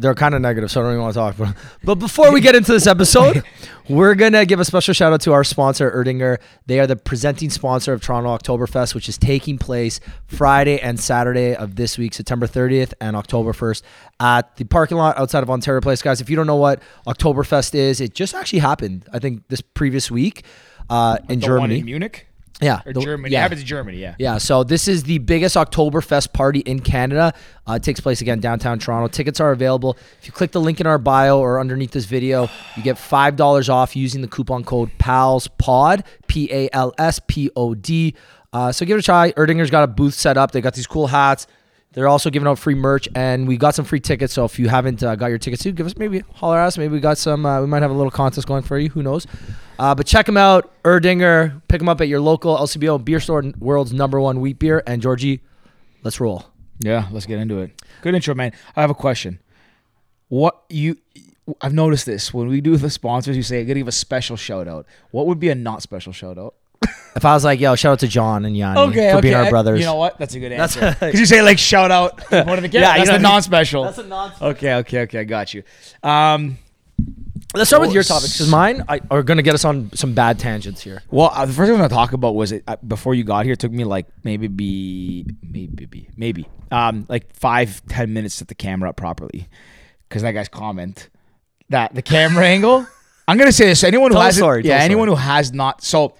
they're they're kind of negative, so I don't even want to talk. But, but before we get into this episode, we're gonna give a special shout out to our sponsor, Erdinger. They are the presenting sponsor of Toronto Oktoberfest, which is taking place Friday and Saturday of this week, September 30th and October 1st, at the parking lot outside of Ontario Place. Guys, if you don't know what Oktoberfest is, it just actually happened. I think this previous week uh, in the Germany. in Munich yeah, or the- Germany? Yeah. It happens in Germany. Yeah. Yeah, so this is the biggest Oktoberfest party in Canada. Uh, it takes place again downtown Toronto. Tickets are available. If you click the link in our bio or underneath this video, you get five dollars off using the coupon code PALSPOD P A L S P O D. Uh, so give it a try. Erdinger's got a booth set up. They got these cool hats. They're also giving out free merch, and we got some free tickets. So if you haven't uh, got your tickets, too, give us maybe holler at us. Maybe we got some. Uh, we might have a little contest going for you. Who knows? Uh, but check them out, Erdinger. Pick them up at your local LCBO beer store, world's number one wheat beer. And Georgie, let's roll. Yeah, let's get into it. Good intro, man. I have a question. What you I've noticed this when we do the sponsors, you say I gotta give a special shout out. What would be a not special shout out? If I was like, yo, shout out to John and Yanni for being our brothers. You know what? That's a good That's- answer. Because you say like shout out one of the Yeah, yeah, you that's know- the non-special. That's a non. Special. Okay, okay, okay. I got you. Um, Let's start with your topics because mine I, are going to get us on some bad tangents here. well, uh, the first thing I want to talk about was it uh, before you got here. It took me like maybe be maybe be maybe um like five ten minutes to set the camera up properly because that guy's comment that the camera angle. I'm gonna say this. Anyone who has yeah, a anyone who has not. So,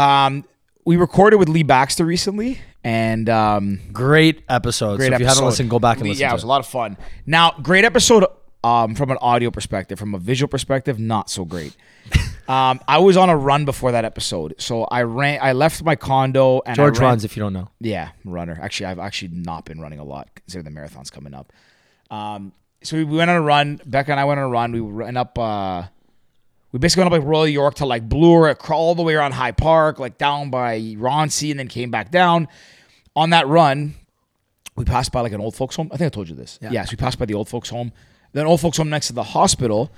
um, we recorded with Lee Baxter recently, and um, Great episode. great so if you haven't listened, go back and listen. Yeah, to it was a lot of fun. Now, great episode um, from an audio perspective. From a visual perspective, not so great. um, I was on a run before that episode, so I ran. I left my condo and George I ran, runs if you don't know. Yeah, runner. Actually, I've actually not been running a lot considering the marathon's coming up. Um, so we, we went on a run. Becca and I went on a run. We ran up. Uh, we basically went up like Royal York to like Bloor, crawl all the way around High Park, like down by Roncy, and then came back down. On that run, we passed by like an old folks home. I think I told you this. Yeah. Yes, we passed by the old folks home. Then old folks home next to the hospital,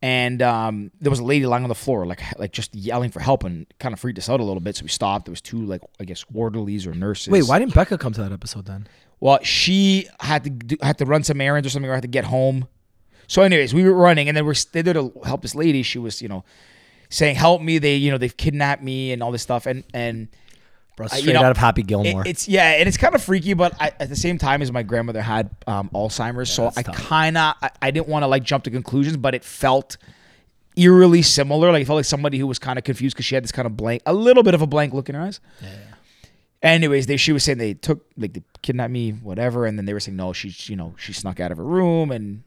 and um, there was a lady lying on the floor, like like just yelling for help, and kind of freaked us out a little bit. So we stopped. There was two like I guess orderlies or nurses. Wait, why didn't Becca come to that episode then? Well, she had to do, had to run some errands or something, or had to get home. So, anyways, we were running, and then we're they there to help this lady. She was, you know, saying, "Help me!" They, you know, they've kidnapped me and all this stuff, and and Bro, straight you know, out of Happy it- Gilmore. it's yeah, and it's kind of freaky, but I, at the same time, as my grandmother had um, Alzheimer's, so I kind of I, I didn't want to like jump to conclusions, but it felt eerily similar. Like it felt like somebody who was kind of confused because she had this kind of blank, a little bit of a blank look in her eyes. Yeah. Anyways, they she was saying they took like they kidnapped me, whatever, and then they were saying no, she's you know she snuck out of her room, and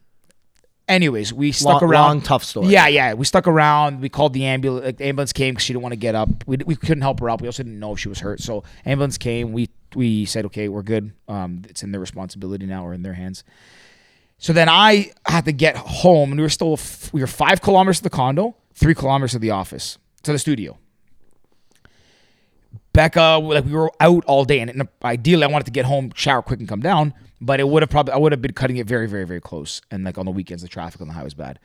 anyways, we stuck long, around. long, tough story. Yeah, yeah. We stuck around. We called the ambulance. Like, the ambulance came because she didn't want to get up. We, we couldn't help her up. We also didn't know if she was hurt. So ambulance came. We we said, okay, we're good. Um, it's in their responsibility now, or in their hands. So then I had to get home, and we were still we were five kilometers to the condo, three kilometers to the office, to the studio. Becca, like we were out all day, and and ideally I wanted to get home, shower quick, and come down. But it would have probably I would have been cutting it very, very, very close. And like on the weekends, the traffic on the highway was bad.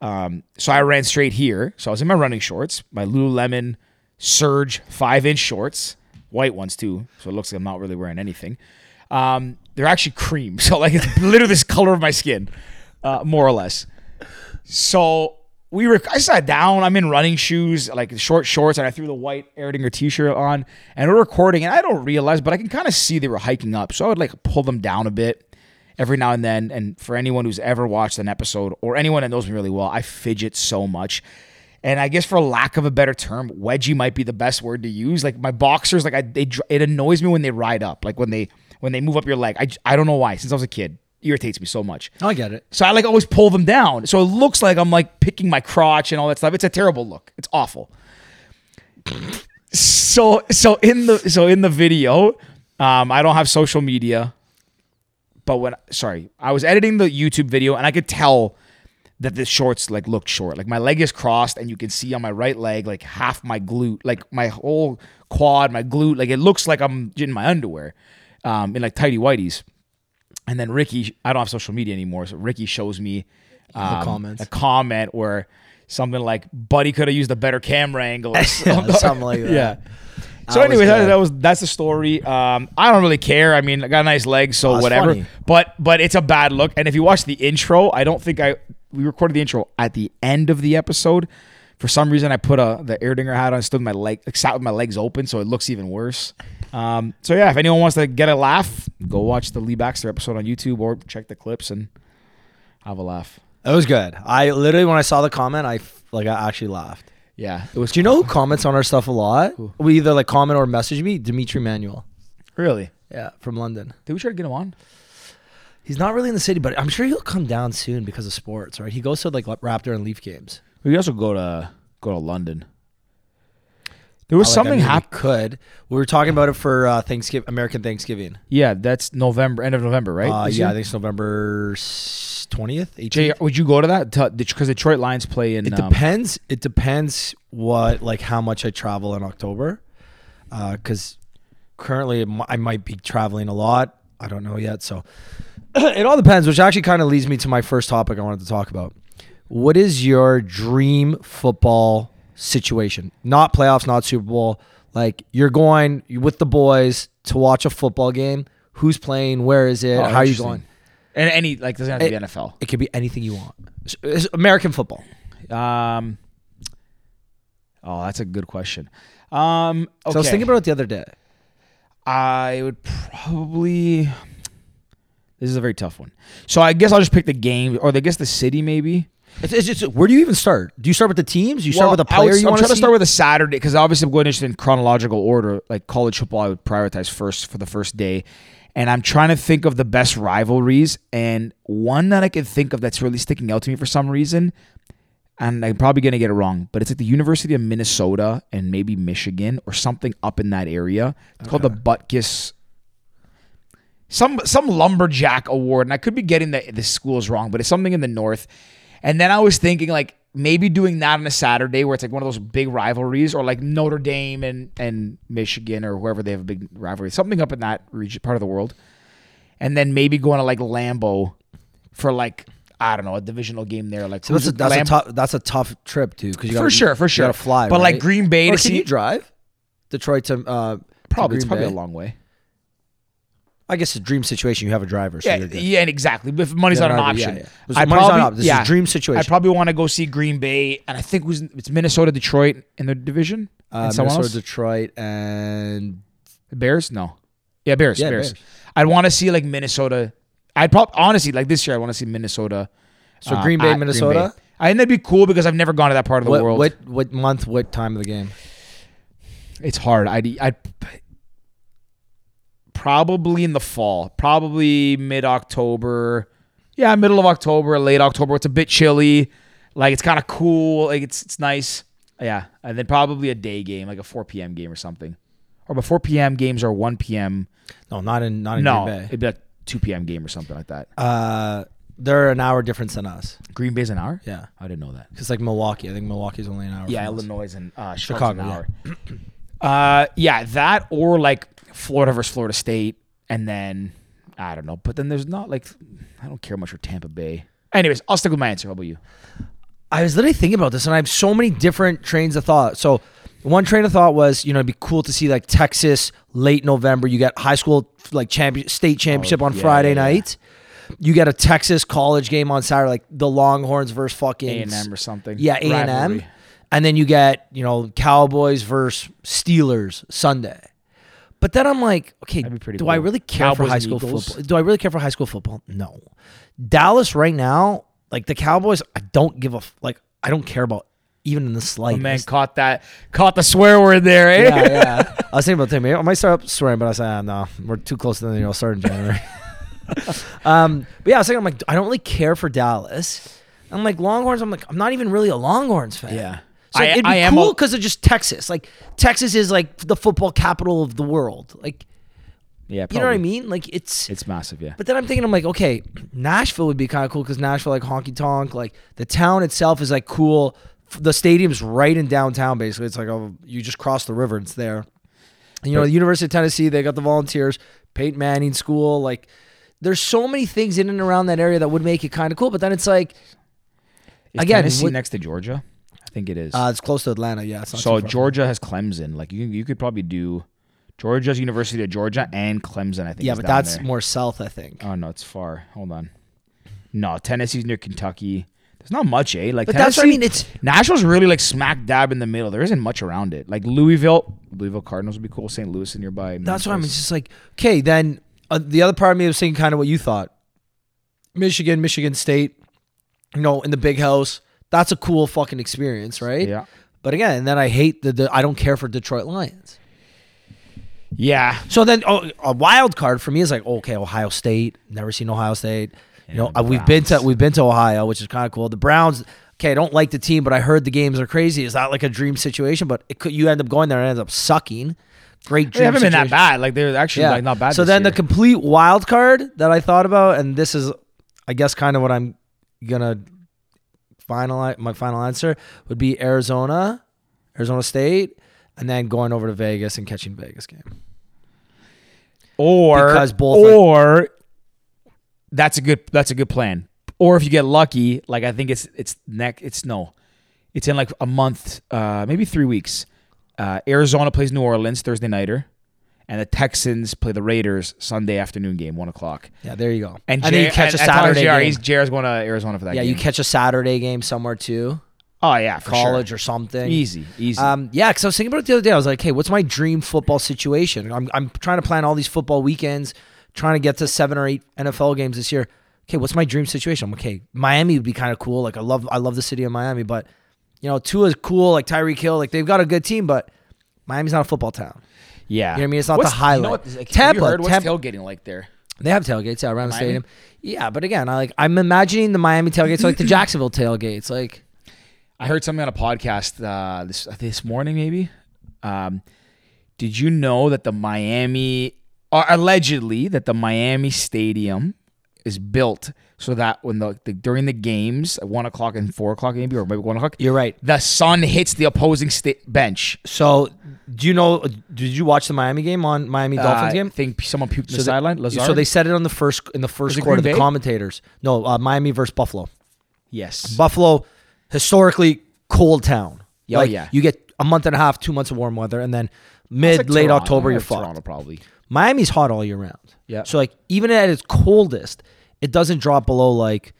Um, so I ran straight here. So I was in my running shorts, my Lululemon Surge five inch shorts, white ones too. So it looks like I'm not really wearing anything. Um, they're actually cream, so like it's literally this color of my skin, uh, more or less. So we were. I sat down. I'm in running shoes, like short shorts, and I threw the white Erdinger T-shirt on, and we're recording. And I don't realize, but I can kind of see they were hiking up. So I would like pull them down a bit every now and then. And for anyone who's ever watched an episode or anyone that knows me really well, I fidget so much. And I guess for lack of a better term, wedgie might be the best word to use. Like my boxers, like I, they, it annoys me when they ride up, like when they when they move up your leg. I, I don't know why. Since I was a kid, irritates me so much. I get it. So I like always pull them down. So it looks like I'm like picking my crotch and all that stuff. It's a terrible look. It's awful. So so in the so in the video, um, I don't have social media, but when sorry, I was editing the YouTube video and I could tell that the shorts like looked short. Like my leg is crossed and you can see on my right leg like half my glute, like my whole quad, my glute. Like it looks like I'm in my underwear, um, in like tidy whities. And then Ricky, I don't have social media anymore, so Ricky shows me um, comments. a comment where something like "Buddy could have used a better camera angle," or something, something like that. Yeah. So, was anyways, that, that was that's the story. Um, I don't really care. I mean, I got nice legs, so Oh, whatever. funny. But but it's a bad look. And if you watch the intro, I don't think I we recorded the intro at the end of the episode. For some reason, I put a the Erdinger hat on, stood my leg, like, sat with my legs open, so it looks even worse. Um, so yeah, if anyone wants to get a laugh, go watch the Lee Baxter episode on YouTube or check the clips and have a laugh. It was good. I literally when I saw the comment, I like I actually laughed. Yeah, it was. Do you know who comments on our stuff a lot? We either like comment or message me. Dimitri Manuel. really? Yeah, from London. Did we try to get him on? He's not really in the city, but I'm sure he'll come down soon because of sports, right? He goes to like Raptor and Leaf games. We also go to go to London. There was Like, I mean, happened. Could we were talking about it for uh, Thanksgiving, American Thanksgiving? Yeah, that's November, end of November, right? Uh, yeah, year? I think it's November twentieth, Jay, would you go to that? Because Detroit Lions play in. It um, depends. It depends what like how much I travel in October, because currently I might be traveling a lot. I don't know yet, so it all depends. Which actually kind of leads me to my first topic I wanted to talk about. What is your dream football situation? Not playoffs, not Super Bowl. Like you're going with the boys to watch a football game. Who's playing? Where is it? Oh, how are you going? And any like doesn't have to be NFL. It could be anything you want. It's American football. Um. Oh, that's a good question. Um. Okay. So I was thinking about it the other day. I would probably. This is a very tough one. So I guess I'll just pick the game, or I guess the city maybe. It's, it's just, where do you even start? Do you start with the teams? Do You start with would- player you I'm trying to start with a Saturday because obviously I'm going to in chronological order. Like college football, I would prioritize first for the first day, and I'm trying to think of the best rivalries. And one that I can think of that's really sticking out to me for some reason, and I'm probably going to get it wrong, but it's like the University of Minnesota and maybe Michigan or something up in that area. It's called the Butkus. Some some lumberjack award, and I could be getting the the schools wrong, but it's something in the north. And then I was thinking like maybe doing that on a Saturday where it's like one of those big rivalries, or like Notre Dame and and Michigan or wherever they have a big rivalry, something up in that region part of the world. And then maybe going to like Lambeau for like I don't know a divisional game there. Like So that's a, that's a tough that's a tough trip too because you for gotta, sure, for you sure. gotta fly. but like? Green Bay Or to can see you drive Detroit to uh, to probably it's probably Bay? a long way. I guess a dream situation. You have a driver, so Yeah, you're good. yeah, and exactly. But if money's Yeah, not an no, option, yeah, yeah. I'd Money's not probably- an option. This is a dream situation. I probably want to go see Green Bay, and I think it was it's Minnesota, Detroit in the division. Uh, and Minnesota, else? Detroit, and Bears? No. Yeah, Bears. Yeah, Bears. Bears. I'd want to see like Minnesota. I'd probably honestly like this year. I want to see Minnesota. so uh, Green Bay, Minnesota. Bay. I think that'd be cool because I've never gone to that part of the What, world. what what month? What time of the game? It's hard. I'd I'd probably in the fall, probably mid October. Yeah, middle of October, late October. It's a bit chilly. Like it's kind of cool. Like it's it's nice. Yeah, and then probably a day game, like a 4 p.m. game or something. Or but 4 p.m. games are 1 p.m. No, not in not in No, Green Bay. it'd be like 2 p.m. game or something like that. Uh, they're an hour difference than us. Green Bay's an hour. Yeah, I didn't know that. because like Milwaukee, I think Milwaukee's only an hour. Yeah, from us. Illinois and uh, Chicago, Chicago. An hour. uh, yeah, that or like Florida versus Florida State, and then I don't know. But then there's not like I don't care much for Tampa Bay. Anyways, I'll stick with my answer. How about you? I was literally thinking about this, and I have so many different trains of thought. So, one train of thought was, you know, it'd be cool to see like Texas late November. You get high school like champion state championship on Oh, yeah, Friday yeah, night. You get a Texas college game on Saturday, like the Longhorns versus fucking A and M or something. Yeah, A and M. And then you get you know Cowboys versus Steelers Sunday. But then I'm like, okay, do I really care for high school Eagles. football? Do I really care for high school football? No. Dallas right now, like the Cowboys, I don't give a f- like. I don't care about even in the Oh, slightest. man, caught that, caught the swear word there. Eh? yeah, yeah. I was thinking about that. I might start up swearing, but I said, ah, no, we're too close to the you know start in January. um, but yeah, I was thinking, I'm like, I don't really care for Dallas. I'm like Longhorns. I'm like, I'm not even really a Longhorns fan. Yeah. So I- it'd be I am cool a- because of just Texas. Like Texas is like the football capital of the world. Like yeah. you know what I mean? Like it's. It's massive. Yeah. But then I'm thinking, I'm like, okay, Nashville would be kind of cool because Nashville, like honky tonk, like the town itself is like cool. The stadium's right in downtown, basically. It's like oh, you just cross the river, it's there. And, you know, the University of Tennessee, they got the Volunteers, Peyton Manning School, like there's so many things in and around that area that would make it kind of cool. But then it's like, Is Again, Tennessee what- next to Georgia? I think it is. uh, it's close to Atlanta. Yeah. So. Georgia has Clemson. Like you, you could probably do Georgia's University of Georgia and Clemson. I think. Yeah, is but that's there. more south, I think. Oh no, it's far. Hold on. No, Tennessee's near Kentucky. There's not much, eh? Like But that's what I mean. It's Nashville's really like smack dab in the middle. There isn't much around it. Like Louisville, Louisville Cardinals would be cool. St. Louis nearby. that's what I mean. It's just like, okay, then uh, the other part of me was thinking kind of what you thought. Michigan, Michigan State, you know, in the big house. That's a cool fucking experience, right? Yeah. But again, and then I hate the, the I don't care for Detroit Lions. Yeah. So then oh, a wild card for me is like, okay, Ohio State. Never seen Ohio State. You know, uh, we've been to we've been to Ohio, which is kind of cool. The Browns. Okay, I don't like the team, but I heard the games are crazy. Is that like a dream situation? But it could you end up going there and ends up sucking. Great dream. They haven't been that bad. Like they're actually like not bad. So then the complete wild card that I thought about, and this is, I guess, kind of what I'm gonna final my final answer would be Arizona, Arizona State, and then going over to Vegas and catching Vegas game. or because both, like- or that's a good that's a good plan. Or if you get lucky, like I think it's it's neck it's no, it's in like a month, uh, maybe three weeks. Uh, Arizona plays New Orleans Thursday nighter, and the Texans play the Raiders Sunday afternoon game, one o'clock. Yeah, there you go. And, then you catch and- a Saturday JR, game. JR's going to Arizona for that. yeah, game. you catch a Saturday game somewhere too, Oh yeah, for college sure. or something. Easy, easy. Um, yeah, because I was thinking about it the other day. I was like, hey, what's my dream football situation? I'm, I'm trying to plan all these football weekends, trying to get to seven or eight NFL games this year. Okay, what's my dream situation? I'm okay. Miami would be kind of cool. Like I love I love the city of Miami, but you know, Tua's cool. Like Tyreek Hill, like they've got a good team, but Miami's not a football town. Yeah, you know what I mean? It's not the What's- highlight. You know what, like, have you Tampa, heard what's Tampa- tailgating like there? They have tailgates yeah, around the Miami? stadium. Yeah, but again, I like I'm imagining the Miami tailgates like the Jacksonville tailgates. Like I heard something on a podcast uh, this this morning, maybe. Um, did you know that the Miami, or allegedly that the Miami Stadium is built so that when the, the during the games at one o'clock and four o'clock maybe or maybe one o'clock, you're right. the sun hits the opposing sta- bench. So do you know? Did you watch the Miami game on Miami Dolphins Uh, game? I think someone puked in the they- sideline. Lazard. So they said it on the first in the first it quarter. Green The Bay? commentators, no, uh, Miami versus Buffalo. yes. Buffalo, historically cold town. Yeah, oh, like, yeah. You get a month and a half, two months of warm weather, and then mid It's like late Toronto. October you're Like fucked. Toronto probably. Miami's hot all year round. Yeah. So like even at its coldest, it doesn't drop below like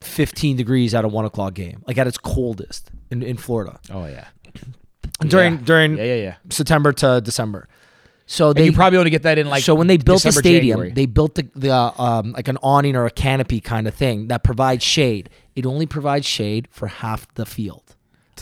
15 degrees at a one o'clock game. Like at its coldest in, in Florida Oh yeah. during Yeah. during Yeah, yeah, yeah. September to December. So And they you probably only get that in like so when they built December, the stadium, January. they built the, the uh, um, like an awning or a canopy kind of thing that provides shade. It only provides shade for half the field,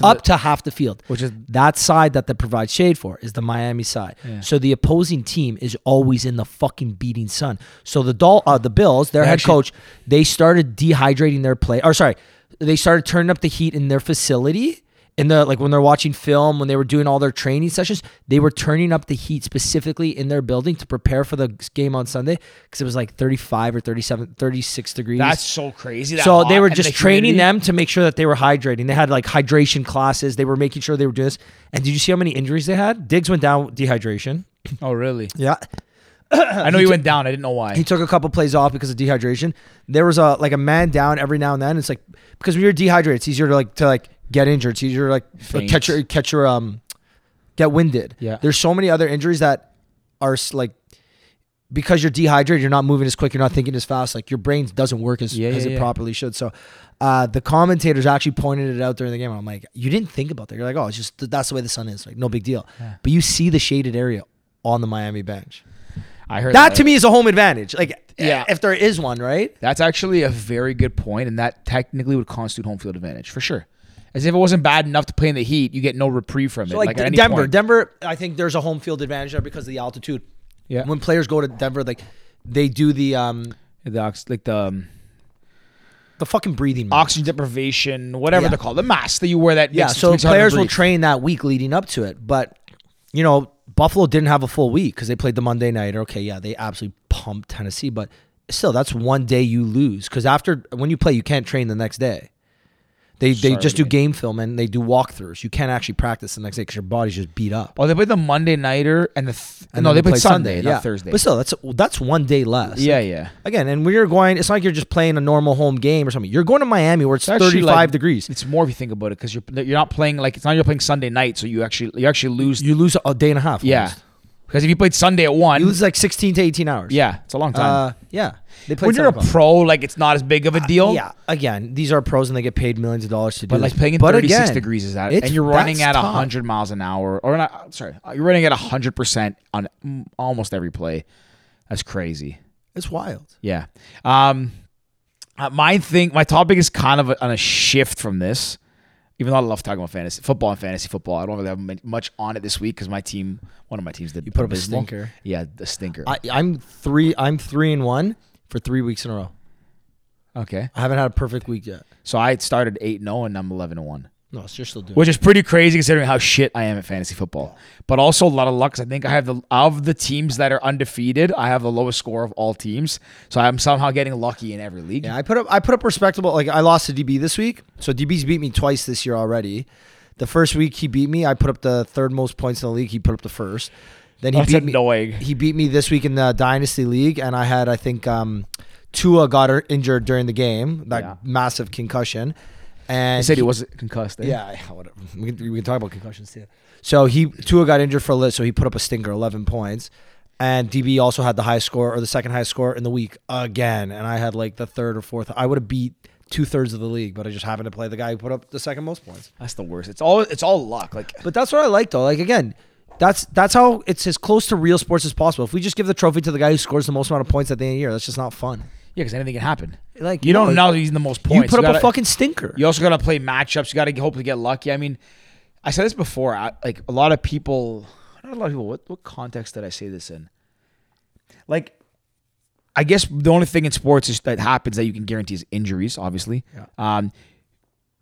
up to half the field. Which is- that side that they provide shade for is the Miami side. Yeah. So the opposing team is always in the fucking beating sun. So the Dol- uh, the Bills, their They head actually- coach, they started dehydrating their play. Or sorry, they started turning up the heat in their facility. In the like when they're watching film, when they were doing all their training sessions, they were turning up the heat specifically in their building to prepare for the game on Sunday because it was like 35 or 37, 36 degrees. That's so crazy. that so they were just the training them to make sure that they were hydrating. They had like hydration classes. They were making sure they were doing this. And did you see how many injuries they had? Diggs went down with dehydration. Oh really? Yeah. I know he went down. I didn't know why. He took a couple plays off because of dehydration. There was a like a man down every now and then. It's like because when you're dehydrated, it's easier to like to like get injured. It's easier to like Faint. catch your catch your um get winded. Yeah. There's so many other injuries that are like because you're dehydrated, you're not moving as quick, you're not thinking as fast. Like your brain doesn't work as, Yeah, as yeah, it yeah. properly should. So uh, the commentators actually pointed it out during the game. I'm like, you didn't think about that. You're like, oh, it's just that's the way the sun is. Like no big deal. But you see the shaded area on the Miami bench. I heard That that to me is a home advantage. Like, Yeah. yeah, if there is one, right? That's actually a very good point, and that technically would constitute home field advantage for sure. As if it wasn't bad enough to play in the heat, you get no reprieve from it. So like, like at Denver. Denver, I think there's a home field advantage there because of the altitude. Yeah. When players go to Denver, like they do the um the ox- like the um, the fucking breathing. mask. oxygen deprivation, whatever Yeah. they're called, the mask that you wear that Yeah, makes, so makes it harder to players will train that week leading up to it, but you know Buffalo didn't have a full week because they played the Monday night. Okay, yeah, they absolutely pumped Tennessee, but still, that's one day you lose because after when you play, you can't train the next day. They they just do game film and they do walkthroughs. You can't actually practice the next day because your body's just beat up. Oh, they played the Monday nighter and the th- And no, then they, play Sunday, yeah. not Thursday. But still, that's that's one day less. yeah, yeah. Again, and when you're going, it's not like you're just playing a normal home game or something. You're going to Miami where it's, It's 35 like- degrees. It's more if you think about it because you're you're not playing like it's not you're playing Sunday night, so you actually you actually lose. You lose a day and a half. yeah, almost. Because if you played Sunday at one, you lose like 16 to 18 hours. yeah, it's a long time. Uh, yeah. They play when you're a pro, like it's not as big of a deal. Yeah. Again, these are pros and they get paid millions of dollars to do But like playing in But 36 again, degrees is that, and you're running at tough. 100 miles an hour, or not? Sorry, you're running at 100 percent on almost every play. That's crazy. It's wild. Yeah. Um, uh, my thing, my topic is kind of on a shift from this. Even though I love talking about fantasy football and fantasy football, I don't really have much on it this week because my team, one of my teams, did You put up a stinker. Yeah, the stinker. I, I'm three. I'm three and one for three weeks in a row. okay, I haven't had a perfect week yet. so I started eight and zero, and I'm eleven and one. No, so you're still doing. which is pretty crazy considering how shit I am at fantasy football. But also a lot of luck 'cause I think I have the of the teams that are undefeated, I have the lowest score of all teams. So I'm somehow getting lucky in every league. Yeah, I put up I put up respectable. Like I lost to DB this week, so DB's beat me twice this year already. The first week he beat me, I put up the third most points in the league. He put up the first. Then he That's beat me. annoying. He beat me this week in the dynasty league, and I had I think um, Tua got injured during the game, that Yeah. massive concussion. And I said he wasn't concussed. eh? Yeah, whatever. We can, we can talk about concussions too. So he Tua got injured for a lit, so he put up a stinker, eleven points. And DB also had the highest score or the second highest score in the week again, and I had like the third or fourth. I would have beat two thirds of the league, but I just happened to play the guy who put up the second most points. That's the worst. It's all it's all luck. Like But that's what I like though. Like again, that's that's how it's as close to real sports as possible. If we just give the trophy to the guy who scores the most amount of points at the end of the year, that's just not fun. Yeah, because anything can happen. Like You don't no, know he's in the most points. You put up gotta- a fucking stinker. You also got to play matchups. You got to hope to get lucky. I mean, I said this before. I, like a lot of people, not a lot of people. What what context did I say this in? Like, I guess the only thing in sports is that happens that you can guarantee is injuries. Obviously, Yeah. um,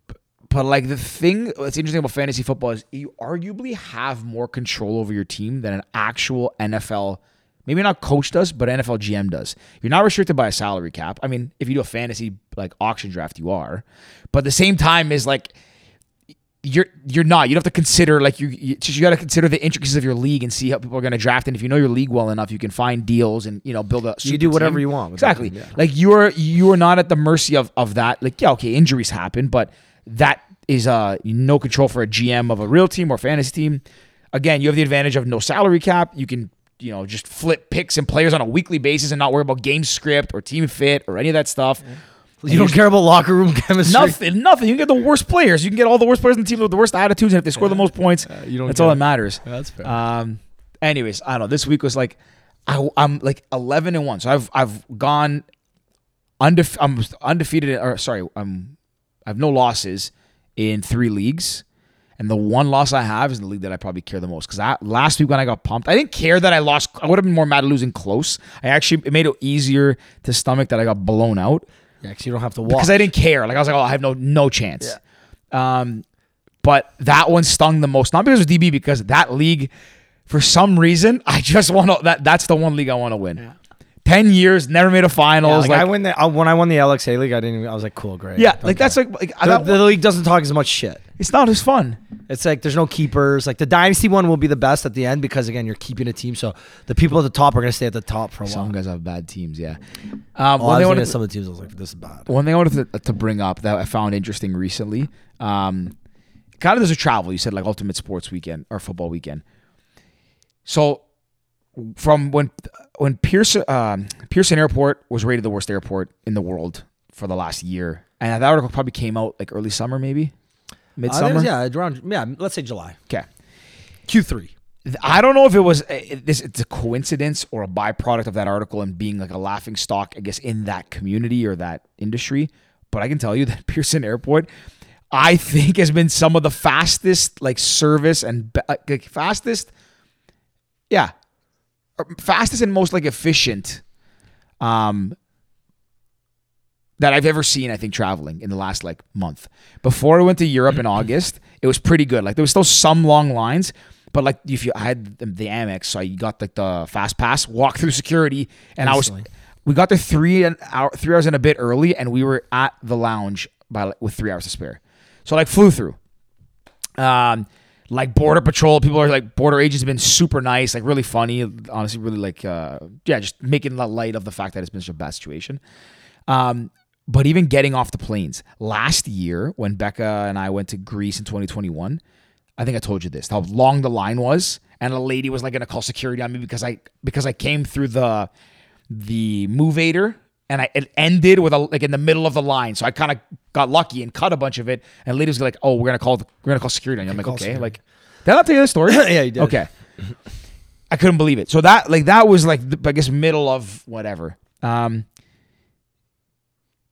b- but like the thing that's interesting about fantasy football is you arguably have more control over your team than an actual NFL. Maybe not coach does, but NFL GM does. You're not restricted by a salary cap. I mean, if you do a fantasy like auction draft, you are. But at the same time, is like you're you're not. You don't have to consider like you. You, just, you got to consider the intricacies of your league and see how people are going to draft. And if you know your league well enough, you can find deals and you know build a. You do whatever team. you want Exactly. team, yeah. Like you are you are not at the mercy of of that. Like yeah, okay, injuries happen, but that is uh no control for a GM of a real team or fantasy team. Again, you have the advantage of no salary cap. You can you know just flip picks and players on a weekly basis and not worry about game script or team fit or any of that stuff. you don't care about locker room chemistry. Nothing, nothing. You can get the worst players. You can get all the worst players in the team with the worst attitudes, and if they score the most points, you don't that's all that matters. That's fair. Um. Anyways, I don't know. This week was like, I, I'm like 11 and one. So I've I've gone undefe- I'm undefeated. Or sorry, I'm I have no losses in three leagues. And the one loss I have is in the league that I probably care the most. Because last week when I got pumped, I didn't care that I lost. I would have been more mad at losing close. I actually it made it easier to stomach that I got blown out Yeah, because you don't have to walk. because I didn't care. Like I was like, oh, I have no no chance. Um, but that one stung the most, not because of DB, because that league, for some reason, I just want to. That that's the one league I want to win. Ten years, never made a Yeah, finals. like, I like, win the I, when I won the LXA league. I didn't. Even, I was like, cool, great. yeah, Don't like care. that's like, like the, got- the league doesn't talk as much shit. it's not as fun. It's like there's no keepers. Like the dynasty one will be the best at the end because again you're keeping a team, so the people at the top are gonna stay at the top for a while. Some guys have bad teams. Yeah. Um, Oh, I one, was thing I wanted at to, some of the teams. I was like, this is bad. one thing I wanted to, to bring up that I found interesting recently. Um, kind of there's a travel. You said like ultimate sports weekend or football weekend. So from when when Pearson um, Pearson Airport was rated the worst airport in the world for the last year, and that article probably came out like early summer, maybe Uh, midsummer. was- yeah, around yeah, let's say July Okay. Q three. I don't know if it was uh, this. It's a coincidence or a byproduct of that article and being like a laughing stock, I guess, in that community or that industry. But I can tell you that Pearson Airport, I think, has been some of the fastest like service and be- like fastest, yeah, fastest and most like efficient, um, that I've ever seen. I think traveling in the last like month. Before I went to Europe in August, it was pretty good. Like there was still some long lines, but like if you I had the, the Amex, so you got like the fast pass, walk through security, and I was we got there three an hour, three hours and a bit early, and we were at the lounge by with three hours to spare. So like flew through. Um, like border patrol, people are like border agents have been super nice, like really funny. Honestly, really like uh, yeah, just making light of the fact that it's been such a bad situation. Um, but even getting off the planes last year when Becca and I went to Greece in 2021, I think I told you this how long the line was, and a lady was like gonna call security on me because I because I came through the the movator and I it ended with a like in the middle of the line, so I kind of got lucky and cut a bunch of it. And lady was like, "Oh, we're gonna call the, we're gonna call security you." I'm like, "Okay." security. Like, did I not tell you the story? Yeah, you did. Okay. I couldn't believe it. So that like that was like the, I guess middle of whatever. Um,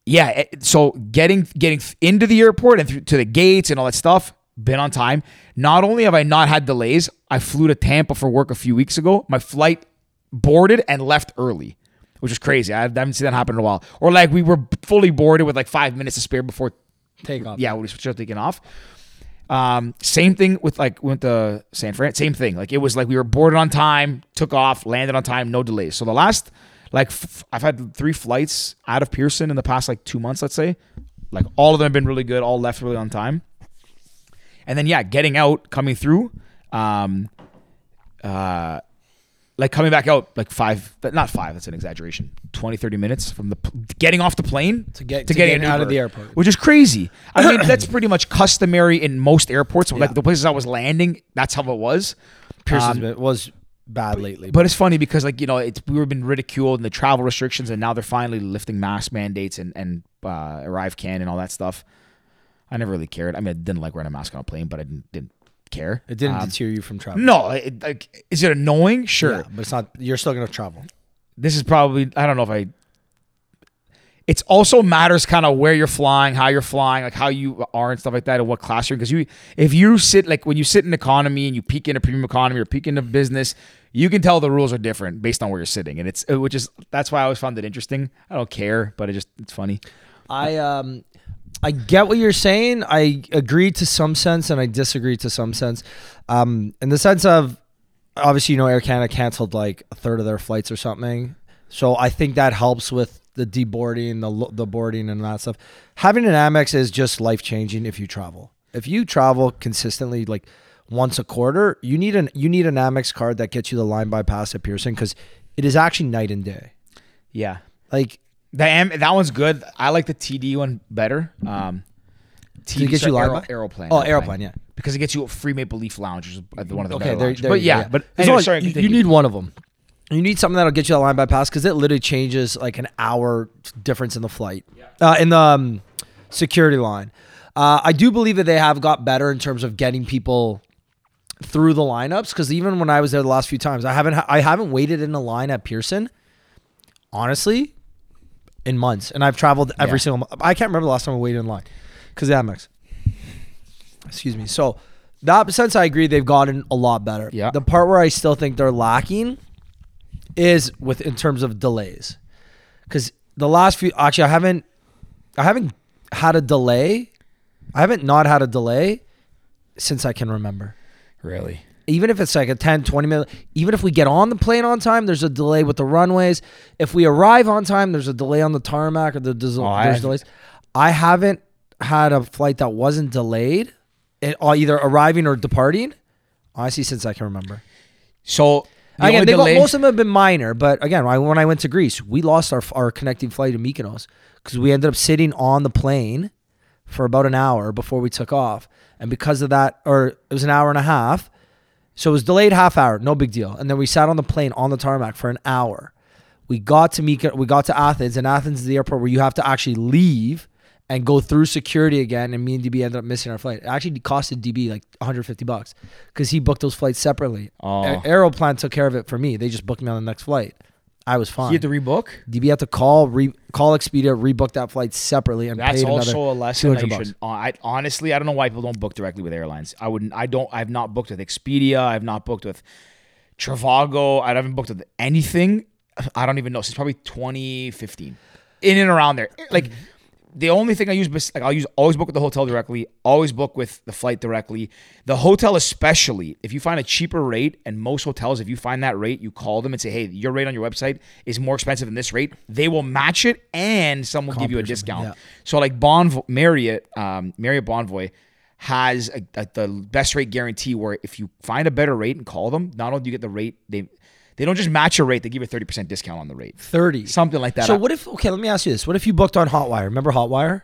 yeah. it- so getting getting into the airport and through to the gates and all that stuff, been on time. Not only have I not had delays, I flew to Tampa for work a few weeks ago. My flight boarded and left early, which is crazy. I haven't seen that happen in a while. Or like we were fully boarded with like five minutes to spare before takeoff. yeah, we started taking off. Um, same thing with like went to San Fran. Same thing. Like it was like we were boarded on time, took off, landed on time, no delays. So the last like f- I've had three flights out of Pearson in the past like two months, let's say. Like all of them have been really good. All left really on time. And then yeah, getting out, coming through, um, uh, like coming back out like five, but not five. That's an exaggeration. 20, 30 minutes from the getting off the plane To get- to to getting get out of the airport. which is crazy. I mean, that's pretty much customary in most airports. Like Yeah. the places I was landing, that's how it was. Pearson's Um, was bad lately. But it's funny because like you know it's we were been ridiculed and the travel restrictions and now they're finally lifting mask mandates and and uh, ArriveCAN and all that stuff. I never really cared. I mean, I didn't like wearing a mask on a plane, but I didn't didn't care. it didn't Um, deter you from traveling. no, it, like is it annoying? Sure. Yeah, but it's not. You're still gonna travel. This is probably I don't know if I. It's also matters kind of where you're flying, how you're flying, like how you are and stuff like that, and what class you're in. Because you, if you sit like when you sit in economy and you peek into premium economy or peek into business, you can tell the rules are different based on where you're sitting, and it's uh, which is that's why I always found it interesting. I don't care, but it just it's funny. I um I get what you're saying. I agree to some sense and I disagree to some sense. Um in the sense of obviously you know Air Canada canceled like a third of their flights or something. So I think that helps with the deboarding, the the boarding and that stuff. Having an Amex is just life-changing if you travel. If you travel consistently like once a quarter, you need an you need an Amex card that gets you the line bypass at Pearson cuz it is actually night and day. Yeah, Like the M, that one's good. I like the TD one better. Um, TD it get you sorry, line Aero- by- Aeroplan. Oh, Aeroplan, yeah. because it gets you a free Maple Leaf Lounge, which is one of the Okay, better there, lounges. there But you yeah, go, but anyway, sorry, you, you continue. need one of them. You need something that'll get you the line bypass because it literally changes like an hour difference in the flight, uh, in the um, security line. Uh, I do believe that they have got better in terms of getting people through the lineups because even when I was there the last few times, I haven't I haven't waited in a line at Pearson. Honestly, in months, and I've traveled every Yeah. single. I can't remember the last time I waited in line because Amex. Excuse me. So that sense, I agree they've gotten a lot better. Yeah. The part where I still think they're lacking is with in terms of delays, because the last few actually I haven't I haven't had a delay. I haven't not had a delay since I can remember. really. Even if it's like a 10, 20 minute, even if we get on the plane on time, there's a delay with the runways. If we arrive on time, there's a delay on the tarmac or the, there's, Oh, I there's have- delays. I haven't had a flight that wasn't delayed, it, uh, either arriving or departing. Honestly, since I can remember. So the again, got, most of them have been minor, but again, I, when I went to Greece, we lost our our connecting flight to Mykonos because we ended up sitting on the plane for about an hour before we took off, and because of that, or it was an hour and a half, so it was delayed half hour, no big deal, and then we sat on the plane on the tarmac for an hour. We got to Mykonos, we got to Athens, and Athens is the airport where you have to actually leave and go through security again. And me and DB ended up missing our flight. It actually costed DB like 150 bucks because he booked those flights separately. Oh. A- Aeroplan took care of it for me. They just booked me on the next flight. I was fine. you had to rebook. DB had to call re- call Expedia, rebook that flight separately, and That's also a lesson that you bucks. should. Uh, I honestly, I don't know why people don't book directly with airlines. I wouldn't. I don't. I've not booked with Expedia. I've not booked with Trivago. I haven't booked with anything. I don't even know. Since probably 2015, in and around there. Like the only thing I use, like I'll use always book with the hotel directly, always book with the flight directly. The hotel, especially, if you find a cheaper rate, and most hotels, if you find that rate, you call them and say, "Hey, your rate on your website is more expensive than this rate." They will match it, and some will give you a discount. yeah. So, like Bonvo- Marriott, um, Marriott Bonvoy has a, a, the best rate guarantee, where if you find a better rate and call them, not only do you get the rate, they they don't just match your rate; they give you a thirty percent discount on the rate, Thirty. something like that. So what if? Okay, let me ask you this: What if you booked on Hotwire? Remember Hotwire?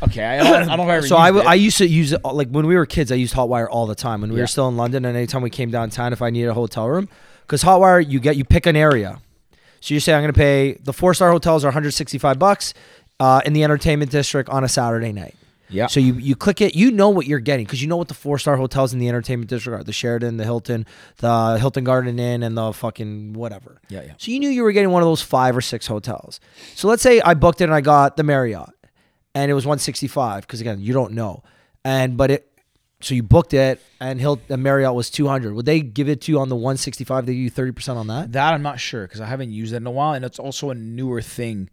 Okay, I don't, I don't know if I ever So I, used w- it. I used to use it like when we were kids. I used Hotwire all the time when we Yeah. were still in London, and anytime we came downtown, if I needed a hotel room, because Hotwire you get you pick an area. So you say I'm going to pay the four star hotels are 165 bucks uh, in the entertainment district on a Saturday night. Yeah. So you you click it, you know what you're getting because you know what the four star hotels in the entertainment district are: the Sheraton, the Hilton, the Hilton Garden Inn, and the fucking whatever. Yeah, yeah. So you knew you were getting one of those five or six hotels. So let's say I booked it and I got the Marriott, and it was 165 because again you don't know, and but it. So you booked it, and Hilt, the Marriott was 200. Would they give it to you on the 165? They give you 30 percent on that. That I'm not sure because I haven't used that in a while, and it's also a newer thing.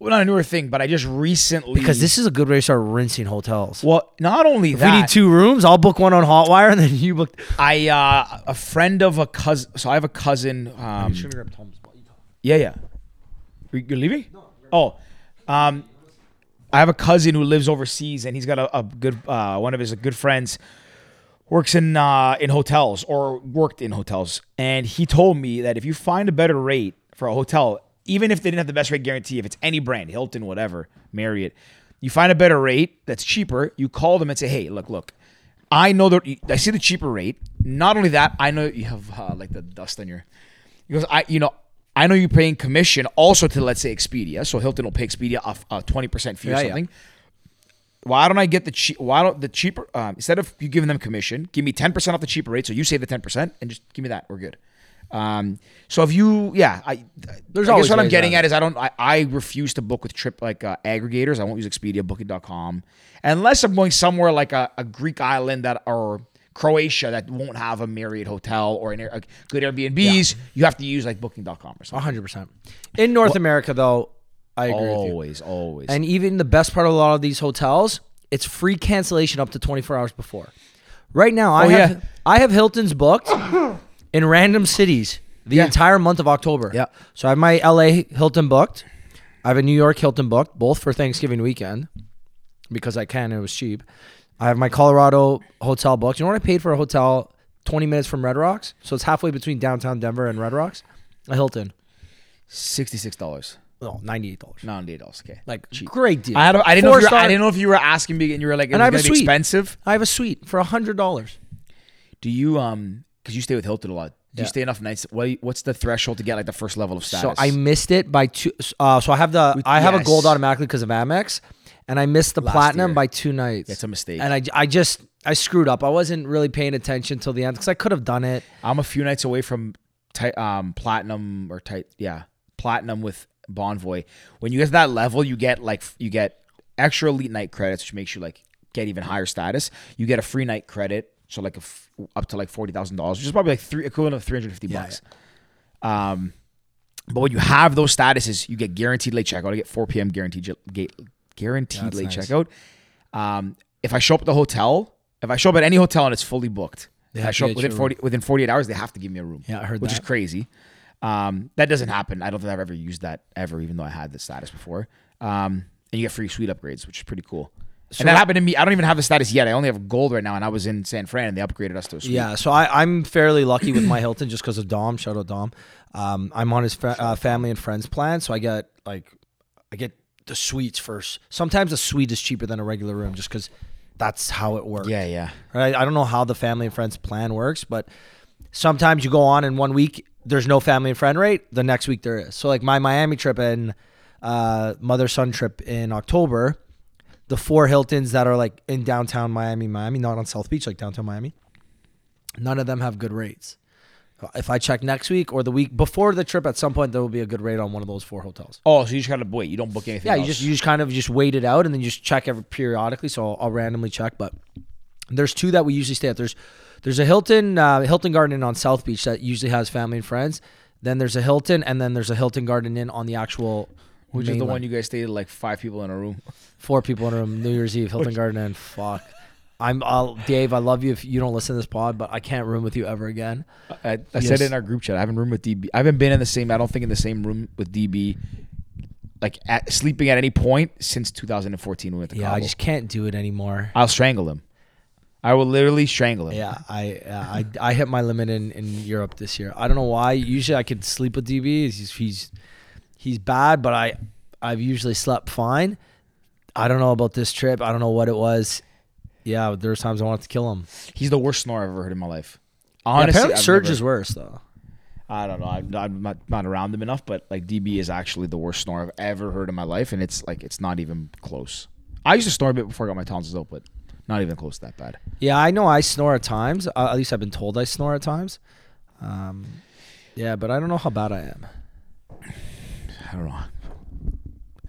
Well, not a newer thing, but I just recently Because this is a good way to start rinsing hotels. Well, not only If that, we need two rooms, I'll book one on Hotwire, and then you book. I uh, a friend of a cousin. So I have a cousin. Um, yeah, yeah. You- You're leaving? Oh, um, I have a cousin who lives overseas, and he's got a, a good uh, one of his good friends works in uh, in hotels or worked in hotels, and he told me that if you find a better rate for a hotel, even if they didn't have the best rate guarantee, if it's any brand, Hilton, whatever, Marriott, you find a better rate that's cheaper, you call them and say, hey, look, look. I know that I see the cheaper rate. Not only that, I know you have uh, like the dust on your. Because I, you know, I know you're paying commission also to let's say Expedia. So Hilton will pay Expedia off a twenty percent fee or Yeah, yeah. something. Why don't I get the cheap? Why don't the cheaper? Um, instead of you giving them commission, give me ten percent off the cheaper rate. So you save the ten percent and just give me that. We're good. Um, so if you, yeah, I, There's I always guess what I'm getting at is I don't, I, I refuse to book with trip like uh, aggregators. I won't use Expedia, Booking.com, unless I'm going somewhere like a, a Greek island that or Croatia that won't have a Marriott hotel or an, Air- a good Airbnbs. You have to use like Booking.com or something. 100%. In North America, though, I agree with you. Always, always. And even the best part of a lot of these hotels, it's free cancellation up to 24 hours before. Right now, I Oh, have yeah. I have Hilton's booked in random cities the Yeah. entire month of October. Yeah. So I have my LA Hilton booked. I have a New York Hilton booked, both for Thanksgiving weekend because I can. It was cheap. I have my Colorado hotel booked. You know what I paid for a hotel 20 minutes from Red Rocks? So it's halfway between downtown Denver and Red Rocks. A Hilton. Sixty-six dollars, No, $98. ninety dollars. Okay, Like cheap. great deal. I had, I didn't know. If you were, I didn't know if you were asking me and you were like, And I have a suite. expensive. I have a suite for hundred dollars. Do you um? Because you stay with Hilton a lot. Do Yeah. you stay enough nights? What, what's the threshold to get like the first level of status? So? I missed it by two. Uh, so I have the I have a gold automatically because of Amex, and I missed the Last platinum year. by two nights. That's a mistake. And I, I just I screwed up. I wasn't really paying attention till the end because I could have done it. I'm a few nights away from um, platinum or tight, yeah, platinum with Bonvoy. When you get to that level, you get like you get extra elite night credits, which makes you like get even higher status. You get a free night credit, so like a f- up to like forty thousand dollars, which is probably like three equivalent of three hundred fifty bucks. Um, but when you have those statuses, you get guaranteed late checkout. I get 4 p.m. guaranteed guaranteed That's late nice. checkout. Um, if I show up at the hotel, if I show up at any hotel and it's fully booked, and I show up within 40 within 48 hours, they have to give me a room. Yeah, I heard which is crazy. Um, that doesn't happen. I don't think I've ever used that ever, even though I had the status before. Um, and you get free suite upgrades, which is pretty cool. And that happened to me. I don't even have the status yet. I only have gold right now, and I was in San Fran, and they upgraded us to a suite. Yeah, so I, I'm fairly lucky with my Hilton just because of Dom. Shout out Dom. Um, I'm on his fa- uh, family and friends plan, so I get like I get the suites first. Sometimes a suite is cheaper than a regular room just because that's how it works. yeah, yeah. right? I don't know how the family and friends plan works, but sometimes you go on in one week, there's no family and friend rate. The next week there is. So like my Miami trip and uh, mother son trip in October, the four Hiltons that are like in downtown Miami, Miami, not on South Beach, like downtown Miami, none of them have good rates. If I check next week or the week before the trip, at some point there will be a good rate on one of those four hotels. Oh, so you just gotta wait. You don't book anything. Yeah, you just you just kind of just wait it out and then you just check every periodically. So I'll, I'll randomly check, but there's two that we usually stay at. There's there's a Hilton uh, Hilton Garden Inn on South Beach that usually has family and friends. Then there's a Hilton, and then there's a Hilton Garden Inn on the actual Which is the one you guys stayed like five people in a room. Four people in a room, New Year's Eve, Hilton Garden Inn. Fuck. I'm I'll, Dave. I love you if you don't listen to this pod, but I can't room with you ever again. I, I said it in our group chat. I haven't room with DB. I haven't been in the same. I don't think in the same room with DB, like at, sleeping at any point since 2014 when we Yeah, I just can't do it anymore. I'll strangle him. I will literally strangle him. Yeah, I uh, I I hit my limit in, in Europe this year. I don't know why. Usually I could sleep with DB. He's he's he's bad, but I I've usually slept fine. I don't know about this trip. I don't know what it was. Yeah, there was times I wanted to kill him. He's the worst snore I've ever heard in my life. Honestly, apparently I've never- is worse though. I don't know. I'm, I'm not, not around him enough, but like DB is actually the worst snore I've ever heard in my life, and it's like it's not even close. I used to snore a bit before I got my tonsils out, but not even close to that bad. Yeah, I know I snore at times. Uh, at least I've been told I snore at times. Um, yeah, but I don't know how bad I am. I don't know.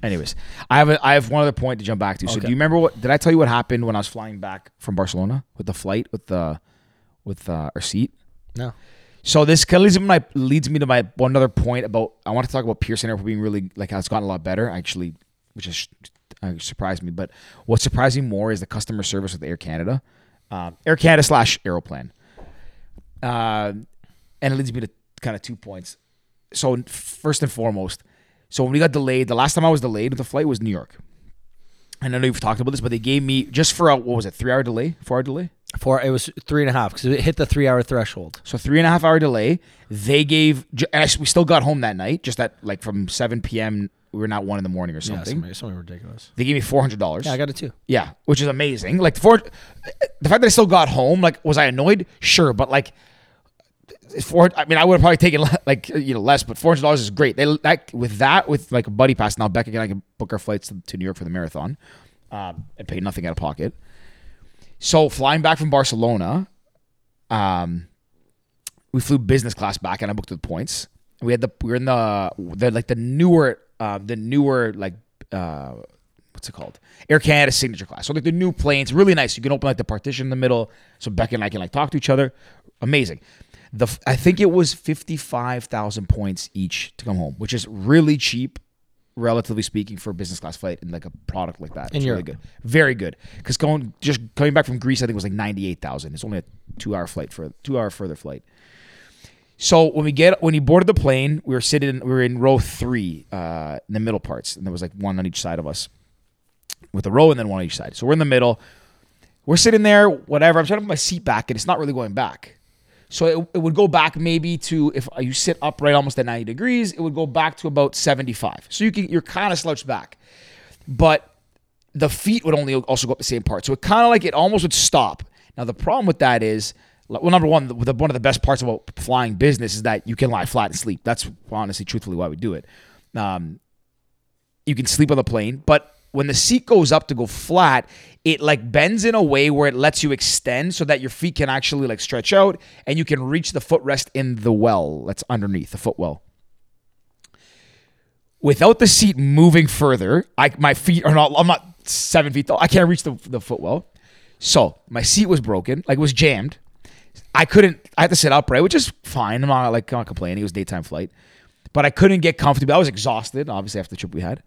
Anyways, I have a, I have one other point to jump back to. So Okay. do you remember what did I tell you what happened when I was flying back from Barcelona with the flight with the with uh, our seat? No. So this kind of leads me, my, leads me to my one other point about I want to talk about Pearson Airport being really like how it's gotten a lot better actually, which is uh, surprised me. But what surprised me more is the customer service with Air Canada, um, Air Canada slash Aeroplan, uh, and it leads me to kind of two points. So first and foremost, so when we got delayed, the last time I was delayed with the flight was New York. And I know you've talked about this, but they gave me just for a what was it, three hour delay, four hour delay. Four. It was three and a half because it hit the three hour threshold. So three and a half hour delay. They gave, and I- we still got home that night, just at like from 7 p.m. We were not one in the morning or Yeah, something. something, something ridiculous. they gave me four hundred dollars. Yeah, I got it too. Yeah, which is amazing. Like the four, the fact that I still got home. Like, was I annoyed? Sure, but like, four. I mean, I would have probably taken like you know less, but four hundred dollars is great. They that with that with like a buddy pass now. Becca and I can book our flights to, to New York for the marathon, um, and pay nothing out of pocket. So flying back from Barcelona, um, we flew business class back, and I booked with points. We had the we were in the the like the newer uh, the newer like uh, what's it called Air Canada signature class. So like the new planes, really nice. You can open like the partition in the middle, so Becca and I can like talk to each other. Amazing. The I think it was fifty five thousand points each to come home, which is really cheap, relatively speaking, for a business class flight and like a product like that. It's really good, very good. Because going just coming back from Greece, I think it was like ninety eight thousand. It's only a two hour flight for two hour further flight. So when we get when he boarded the plane, we were sitting we were in row three, uh, in the middle parts, and there was like one on each side of us, with a row and then one on each side. So we're in the middle. We're sitting there, whatever. I'm trying to put my seat back, and it's not really going back. So it, it would go back maybe to if you sit upright almost at 90 degrees, it would go back to about 75. So you can you're kind of slouched back, but the feet would only also go up the same part. So it kind of like it almost would stop. Now the problem with that is, well, number one, the, one of the best parts about flying business is that you can lie flat and sleep. That's honestly, truthfully, why we do it. Um, you can sleep on the plane, but when the seat goes up to go flat, it like bends in a way where it lets you extend so that your feet can actually like stretch out and you can reach the footrest in the well that's underneath the footwell without the seat moving further, I my feet are not. I'm not seven feet tall. I can't reach the the footwell. So my seat was broken, like it was jammed. I couldn't. I had to sit upright, which is fine. I'm not like I'm not complaining. It was daytime flight, but I couldn't get comfortable. I was exhausted, obviously after the trip we had.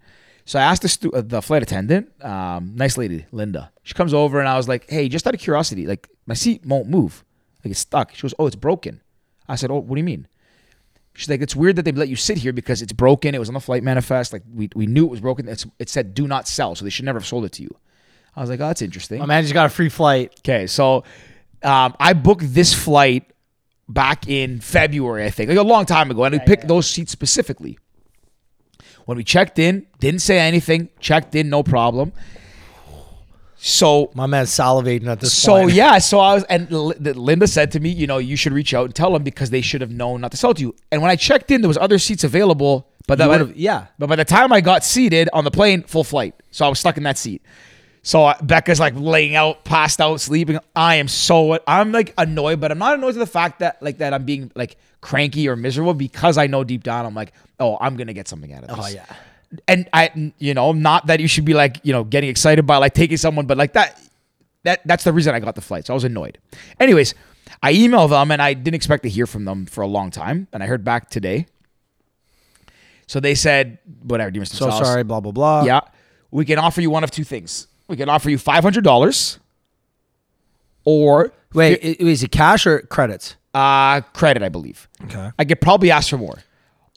So I asked the stu- uh, the flight attendant, um, nice lady, Linda. She comes over and I was like, "Hey, just out of curiosity, like my seat won't move, like it's stuck." She goes, "Oh, it's broken." I said, "Oh, what do you mean?" She's like, it's weird that they let you sit here because it's broken. It was on the flight manifest. Like we, we knew it was broken. It's, it said do not sell, so they should never have sold it to you. I was like, oh, that's interesting. My man just got a free flight. Okay, so um, I booked this flight back in February, I think, like a long time ago, and we picked those seats specifically. When we checked in, didn't say anything. Checked in, no problem. So My man's salivating at this so point. yeah, so I was, and Linda said to me, you know, you should reach out and tell them because they should have known not to sell to you. And when I checked in, there was other seats available, but that, yeah. But by the time I got seated on the plane, full flight, so I was stuck in that seat. So Becca's like laying out, passed out, sleeping. I am so I'm like annoyed, but I'm not annoyed to the fact that like that I'm being like cranky or miserable because I know deep down I'm like, oh, I'm gonna get something out of oh, this Oh yeah. and I, you know, not that you should be like, you know, getting excited by like taking someone, but like that, that that's the reason I got the flight. So I was annoyed. Anyways, I emailed them and I didn't expect to hear from them for a long time, and I heard back today. So they said, whatever, dear Mr. Boutsalis, sorry, blah blah blah. Yeah, we can offer you one of two things. We can offer you five hundred dollars, or Wait, i- is it cash or credits? uh, credit, I believe. Okay. I could probably ask for more,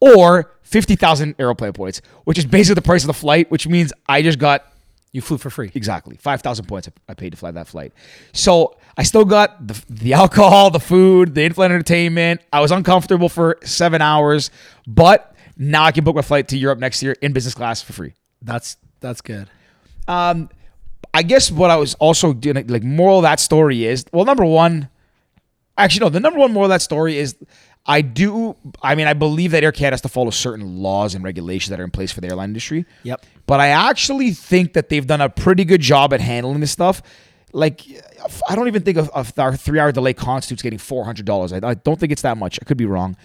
or fifty thousand Aeroplan points, which is basically the price of the flight, which means I just got You flew for free. Exactly. 5,000 points I paid to fly that flight. So I still got the, the alcohol, the food, the in-flight entertainment. I was uncomfortable for seven hours, but now I can book my flight to Europe next year in business class for free. That's that's good. Um, I guess what I was also doing, like, moral of that story is, well, number one, actually, no, the number one moral of that story is I do, I mean, I believe that Air Canada has to follow certain laws and regulations that are in place for the airline industry. Yep. But I actually think that they've done a pretty good job at handling this stuff. Like, I don't even think of, of our three hour delay constitutes getting $400. I, I don't think it's that much. I could be wrong.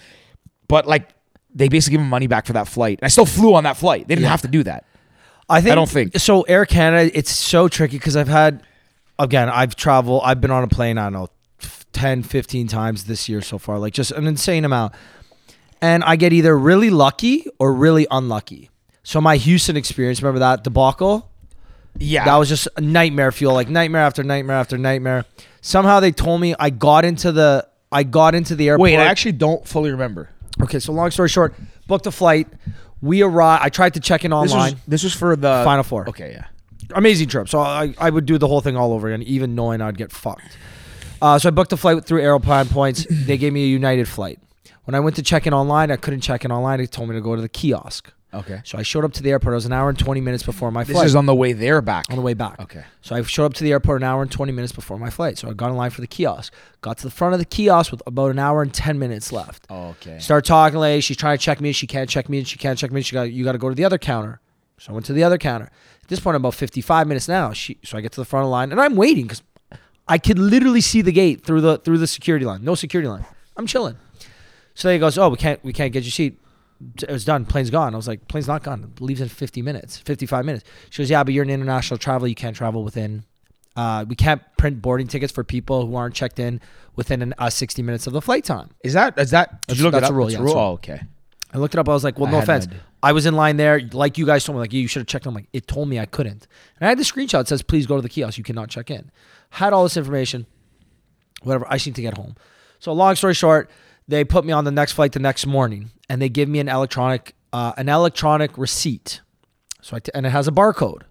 But, like, they basically give me money back for that flight. And I still flew on that flight. They didn't have to do that. I think I don't think. so. Air Canada, it's so tricky because I've had, again, I've traveled. I've been on a plane. I don't know, 10, 15 times this year so far, like just an insane amount. And I get either really lucky or really unlucky. So my Houston experience, remember that debacle? Yeah. That was just a nightmare fuel, like nightmare after nightmare after nightmare. Somehow they told me I got into the I got into the airport. Wait, I actually don't fully remember. okay, so long story short, booked a flight. We arrived. I tried to check in This online. was, this was for the Final Four. Okay, yeah. amazing trip. So I, I would do the whole thing all over again, even knowing I'd get fucked. Uh, so I booked a flight through Aeroplan Points. they gave me a United flight. When I went to check in online, I couldn't check in online. They told me to go to the kiosk. Okay. So I showed up to the airport. It was an hour and 20 minutes before my flight. This flight. is on the way there back. on the way back. Okay. So I showed up to the airport an hour and 20 minutes before my flight. So I got in line for the kiosk. Got to the front of the kiosk with about an hour and 10 minutes left. Okay. Start talking lady. She's trying to check me. She can't check me. And she can't check me. She got you got to go to the other counter. So I went to the other counter. At this point, I'm about 55 minutes now. She so I get to the front of the line and I'm waiting because I could literally see the gate through the through the security line. No security line. I'm chilling. So he goes, "Oh, we can't we can't get your seat. It was done. Plane's gone." I was like, "Plane's not gone. It leaves in 50 minutes, 55 minutes." She goes, "Yeah, but you're an international traveler. You can't travel within. Uh, we can't print boarding tickets for people who aren't checked in within an, uh, 60 minutes of the flight time." Is that is that? Did That's- you look that's it up? a rule, yeah, a Oh, rule. okay. I looked it up. I was like, well, I no had no offense. I was in line there, like you guys told me, like, you should have checked. I'm like, it told me I couldn't. And I had the screenshot that says, please go to the kiosk. You cannot check in. Had all this information. Whatever. I just need to get home. So long story short, they put me on the next flight the next morning, and they give me an electronic, uh, an electronic receipt. So I t- and it has a barcode.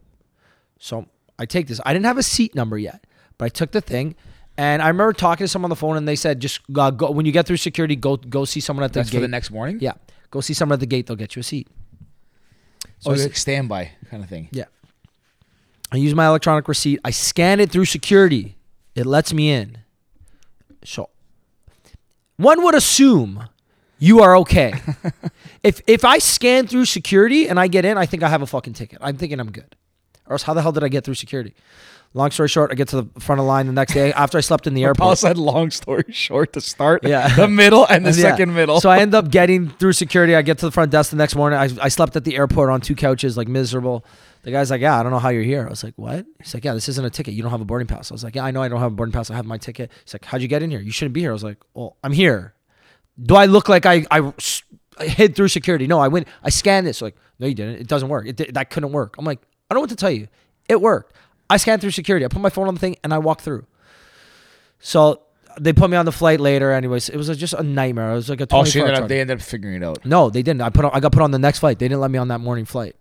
So I take this. I didn't have a seat number yet, but I took the thing. And I remember talking to someone on the phone, and they said, "Just uh, go when you get through security, go go see someone at the That's gate." for the next morning. Yeah. Go see someone at the gate. They'll get you a seat. So Oh, I, s- like standby kind of thing. yeah. I use my electronic receipt. I scan it through security. It lets me in. So one would assume you are okay. if if I scan through security and I get in, I think I have a fucking ticket. I'm thinking I'm good. Or else how the hell did I get through security? Long story short, I get to the front of the line the next day after I slept in the airport. Paul said long story short to start. Yeah. The middle and the Yeah. second middle. So I end up getting through security. I get to the front desk the next morning. I, I slept at the airport on two couches, like miserable. The guy's like, "Yeah, I don't know how you're here." I was like, "What?" He's like, "Yeah, this isn't a ticket. You don't have a boarding pass." I was like, "Yeah, I know I don't have a boarding pass. I have my ticket." He's like, "How'd you get in here? You shouldn't be here." I was like, "Well, I'm here. Do I look like I I hid through security? No, I went. I scanned this. Like, no, you didn't. It doesn't work. It that couldn't work." I'm like, "I don't know what to tell you. It worked. I scanned through security. I put my phone on the thing and I walked through." So they put me on the flight later. Anyways, it was just a nightmare. It was like a oh, so you ended up, they ended up figuring it out. no, they didn't. I put on, I got put on the next flight. They didn't let me on that morning flight.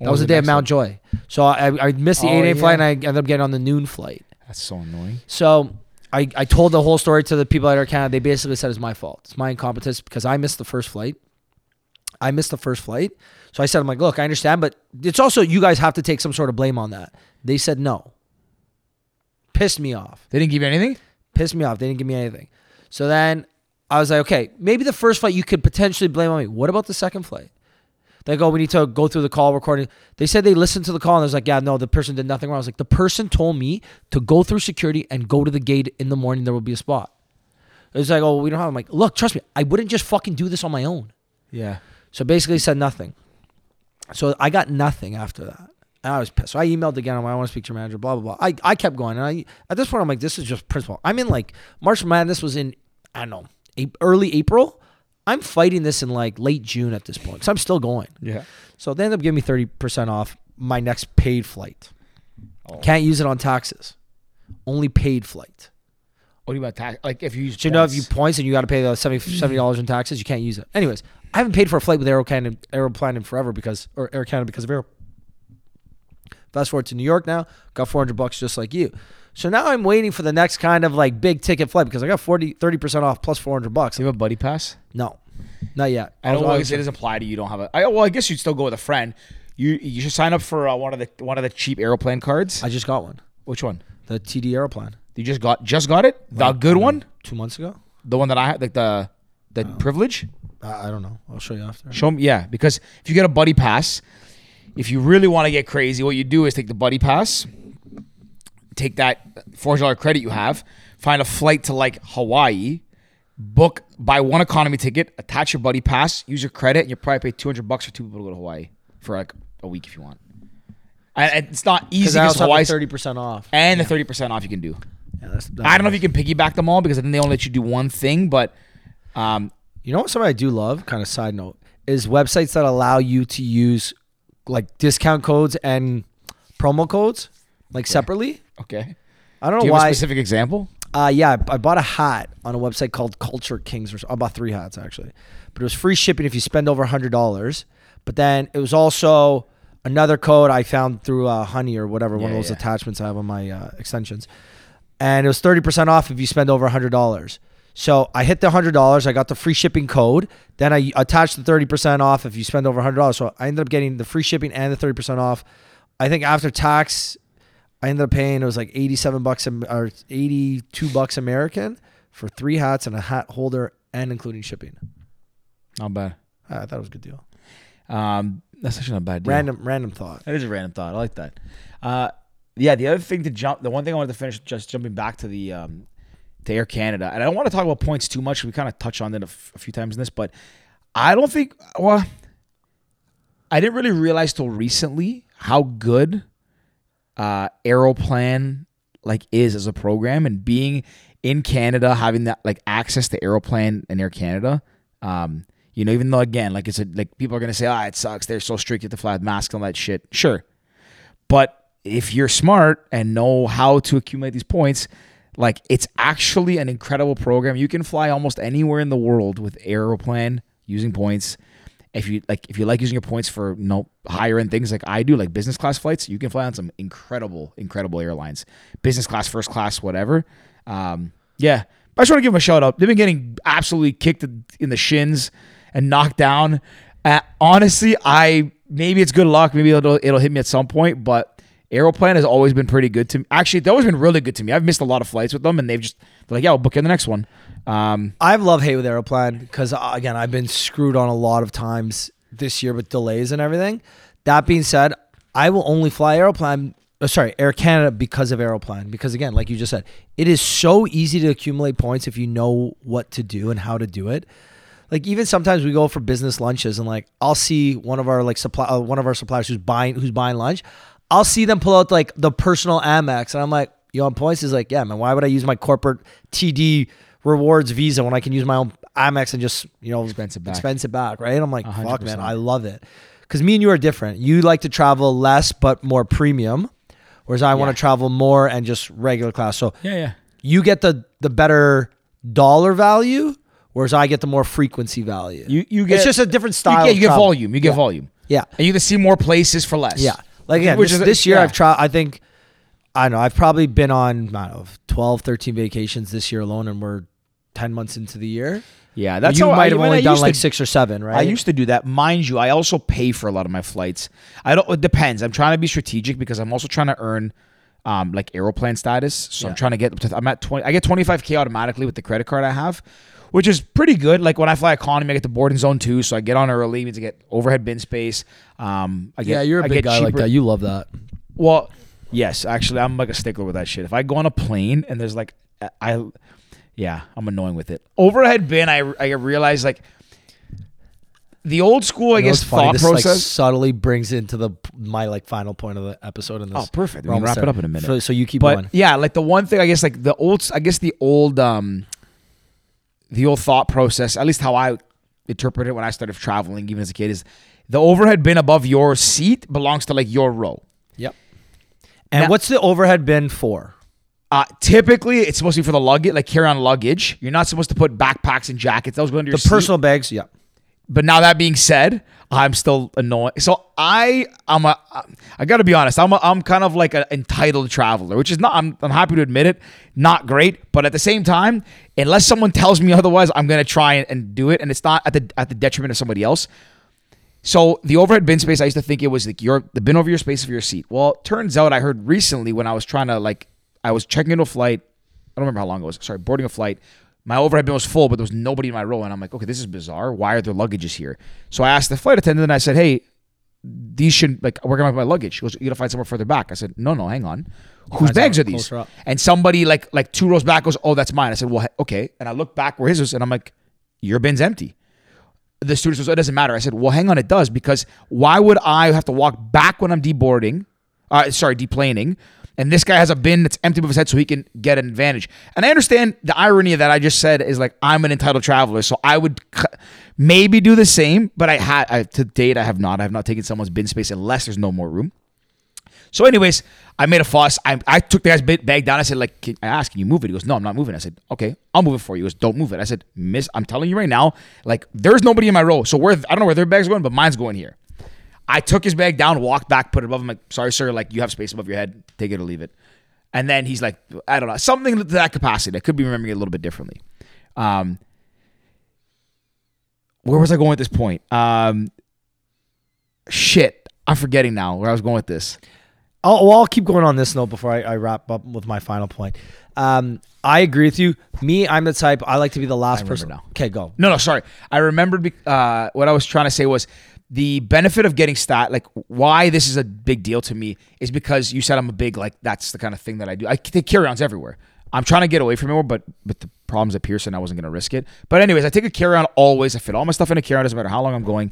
That was, the the day of Mount Joy. So I, I missed the Oh, 8 a.m. flight and. I ended up getting on the noon flight. That's so annoying. So I, I told the whole story to the people at Air Canada. They basically said it's my fault. It's my incompetence because I missed the first flight. I missed the first flight. So I said, I'm like, look, I understand, but it's also you guys have to take some sort of blame on that. They said no. Pissed me off They didn't give you anything. pissed me off. They didn't give me anything. So then I was like, okay, maybe the first flight you could potentially blame on me. What about the second flight? They go, we need to go through the call recording. They said they listened to the call and it was like, yeah, no, the person did nothing wrong. I was like, the person told me to go through security and go to the gate in the morning. There will be a spot. It was like, oh, we don't have. I'm like, look, trust me, I wouldn't just fucking do this on my own. Yeah. So basically said nothing. So I got nothing after that. And I was pissed. So I emailed again. I'm like, I want to speak to your manager, blah, blah, blah. I, I kept going. And I at this point, I'm like, this is just principle. I'm in like March Madness was in, I don't know, a- early April. I'm fighting this in like late June at this point. So I'm still going. Yeah. So they end up giving me 30% off my next paid flight. Oh. Can't use it on taxes. Only paid flight. What do you about tax? Like if you use So you know if you points. and you got to pay uh, the 70 dollars in taxes, you can't use it. Anyways, I haven't paid for a flight with Aero Canada, Aeroplan in forever because or Air Canada because of Aero. Fast forward to New York now, got 400 bucks just like you. So now I'm waiting for the next kind of like big ticket flight because I got 40 30% off plus 400 bucks. Do you have a buddy pass? No. Not yet. I don't know. I guess it doesn't apply to you. You don't have a. I, well, I guess you'd still go with a friend. You you should sign up for uh, one of the one of the cheap Aeroplan cards. I just got one. Which one? The TD Aeroplan. You just got just got it. The good one, 2 months ago? the one that I had, like the the Oh. privilege. I I don't know. I'll show you after. Show me, yeah. Because if you get a buddy pass, if you really want to get crazy, what you do is take the buddy pass, take that four dollar credit you have, find a flight to like Hawaii, book buy one economy ticket, attach your buddy pass, use your credit, and you probably pay two hundred bucks for two people to go to Hawaii for like a week if you want. And it's not easy Because I Hawaii's thirty percent off. and the thirty percent off you can do. Yeah, that's, that's I don't know if you can piggyback them all because then they only let you do one thing, but um, You know what something I do love, kind of side note, is websites that allow you to use like discount codes and promo codes like separately. Okay. I don't Do know you have a why. specific example? Uh, yeah, I, I bought a hat on a website called Culture Kings. Or I bought three hats actually, but it was free shipping if you spend over hundred dollars. But then it was also another code I found through uh, Honey or whatever one of those yeah. attachments I have on my uh, extensions, and it was thirty percent off if you spend over hundred dollars. So I hit the hundred dollars. I got the free shipping code. Then I attached the thirty percent off if you spend over hundred dollars. So I ended up getting the free shipping and the thirty percent off. I think after tax, I ended up paying it was like eighty-seven bucks or eighty-two bucks American for three hats and a hat holder and including shipping. Not bad. I thought it was a good deal. Um, that's actually not a bad. Deal. Random, random thought. That is a random thought. I like that. Uh, yeah. The other thing to jump, the one thing I wanted to finish, just jumping back to the um, to Air Canada, and I don't want to talk about points too much. We kind of touched on it a, f- a few times in this, but I don't think. Well, I didn't really realize till recently how good uh, Aeroplan like is as a program, and being in Canada, having that like access to Aeroplan and Air Canada. Um, you know, even though again, like it's a like people are gonna say, ah, it sucks. They're so strict. You have to fly with masks and all that shit. Sure, but if you're smart and know how to accumulate these points, like it's actually an incredible program. You can fly almost anywhere in the world with Aeroplan using points. If you like, if you like using your points for you know higher end things like I do, like business class flights, you can fly on some incredible, incredible airlines, business class, first class, whatever. Um, yeah, but I just want to give them a shout out. They've been getting absolutely kicked in the shins and knocked down. Uh, honestly, I maybe it's good luck. Maybe it'll it'll hit me at some point, but Aeroplan has always been pretty good to me. Actually, they've always been really good to me. I've missed a lot of flights with them, and they've just they're like, yeah, we'll book you the next one. Um, I've love hate with Aeroplan because uh, again, I've been screwed on a lot of times this year with delays and everything. That being said, I will only fly Aeroplan. Uh, sorry, Air Canada because of Aeroplan. Because again, like you just said, it is so easy to accumulate points if you know what to do and how to do it. Like even sometimes we go for business lunches and like I'll see one of our like supply uh, one of our suppliers who's buying who's buying lunch. I'll see them pull out like the personal Amex and I'm like, you on points? He's like, yeah, man. Why would I use my corporate TD rewards Visa when I can use my own Amex and just you know Expense it back. expense it back, right? I'm like, fuck, man, I love it because me and you are different. You like to travel less but more premium, whereas I want to travel more and just regular class. So yeah, yeah. you get the the better dollar value, whereas I get the more frequency value. You you get it's just a different You style. get, of you get volume. You get Yeah. volume. Yeah, And you can see more places for less. yeah. Like again, Which this, is- this year yeah. I've tried. I think I don't know. I've probably been on I don't know 12, 13 vacations this year alone, and we're ten months into the year. Yeah, that's you might I, have only done like to- six or seven, right? I used to do that. Mind you, I also pay for a lot of my flights. I don't. It depends. I'm trying to be strategic because I'm also trying to earn, um, like Aeroplan status. So I'm trying to get. up to- I'm at 20. I get 25k automatically with the credit card I have, which is pretty good. Like when I fly economy, I get the boarding zone two, so I get on early. Means I get overhead bin space. Um, I get, yeah, you're a I big guy like that. You love that. Well, yes, actually, I'm like a stickler with that shit. If I go on a plane and there's like, I, yeah, I'm annoying with it. Overhead bin, I I realize like the old school, I You know guess, thought This like process. subtly brings into the my like final point of the episode in this. Oh, perfect. We can wrap it up in a minute. So, so you keep but going. yeah, like the one thing I guess, like the old, I guess the old, um, the old thought process, at least how I interpreted it when I started traveling, even as a kid, is the overhead bin above your seat belongs to like your row. Yep. And Now- what's the overhead bin for? Uh, typically, it's supposed to be for the luggage, like carry on luggage. You're not supposed to put backpacks and jackets. Those go into your The seat. personal bags. Yeah. But now that being said, I'm still annoyed. So I, I'm a, I got to be honest. I'm, a, I'm kind of like an entitled traveler, which is not. I'm, I'm happy to admit it. Not great, but at the same time, unless someone tells me otherwise, I'm gonna try and, and do it, and it's not at the at the detriment of somebody else. So the overhead bin space, I used to think it was like your the bin over your space of your seat. Well, turns out I heard recently when I was trying to like I was checking into a flight. I don't remember how long it was. Sorry, boarding a flight. My overhead bin was full, but there was nobody in my row, and I'm like, okay, this is bizarre. Why are there luggages here? So I asked the flight attendant, and I said, hey, these should like where can I put my luggage? She goes, you gotta find somewhere further back. I said, no, no, hang on. Whose bags are these? up. And somebody like like two rows back goes, oh, that's mine. I said, well, okay. And I look back where his was, and I'm like, your bin's empty the student says, "Oh, it doesn't matter. I said, well, hang on, it does because why would I have to walk back when I'm deboarding? Uh, sorry, deplaning. And this guy has a bin that's empty above his head so he can get an advantage. And I understand the irony of that I just said is like, I'm an entitled traveler. So I would maybe do the same, but I had, I, to date, I have not. I have not taken someone's bin space unless there's no more room. So, anyways, I made a fuss. I, I took the guy's bag down. I said, like, can, I asked, can you move it? He goes, no, I'm not moving. I said, okay, I'll move it for you. He goes, don't move it. I said, miss, I'm telling you right now, like, there's nobody in my row. So where I don't know where their bag's going, but mine's going here. I took his bag down, walked back, put it above him. Like, sorry, sir, like you have space above your head. Take it or leave it. And then he's like, I don't know, something to that capacity. I could be remembering it a little bit differently. Um, where was I going at this point? Um, shit, I'm forgetting now where I was going with this. I'll, well, I'll keep going on this note before I, I wrap up with my final point. Um, I agree with you. Me, I'm the type I like to be the last person. now. Okay, go. No, no, sorry. I remembered be- uh, what I was trying to say was the benefit of getting stat, like why this is a big deal to me is because you said I'm a big, like, that's the kind of thing that I do. I take carry ons everywhere. I'm trying to get away from it more, but with the problems at Pearson, I wasn't to risk it. But, anyways, I take a carry on always. I fit all my stuff in a carry on, doesn't matter how long I'm going.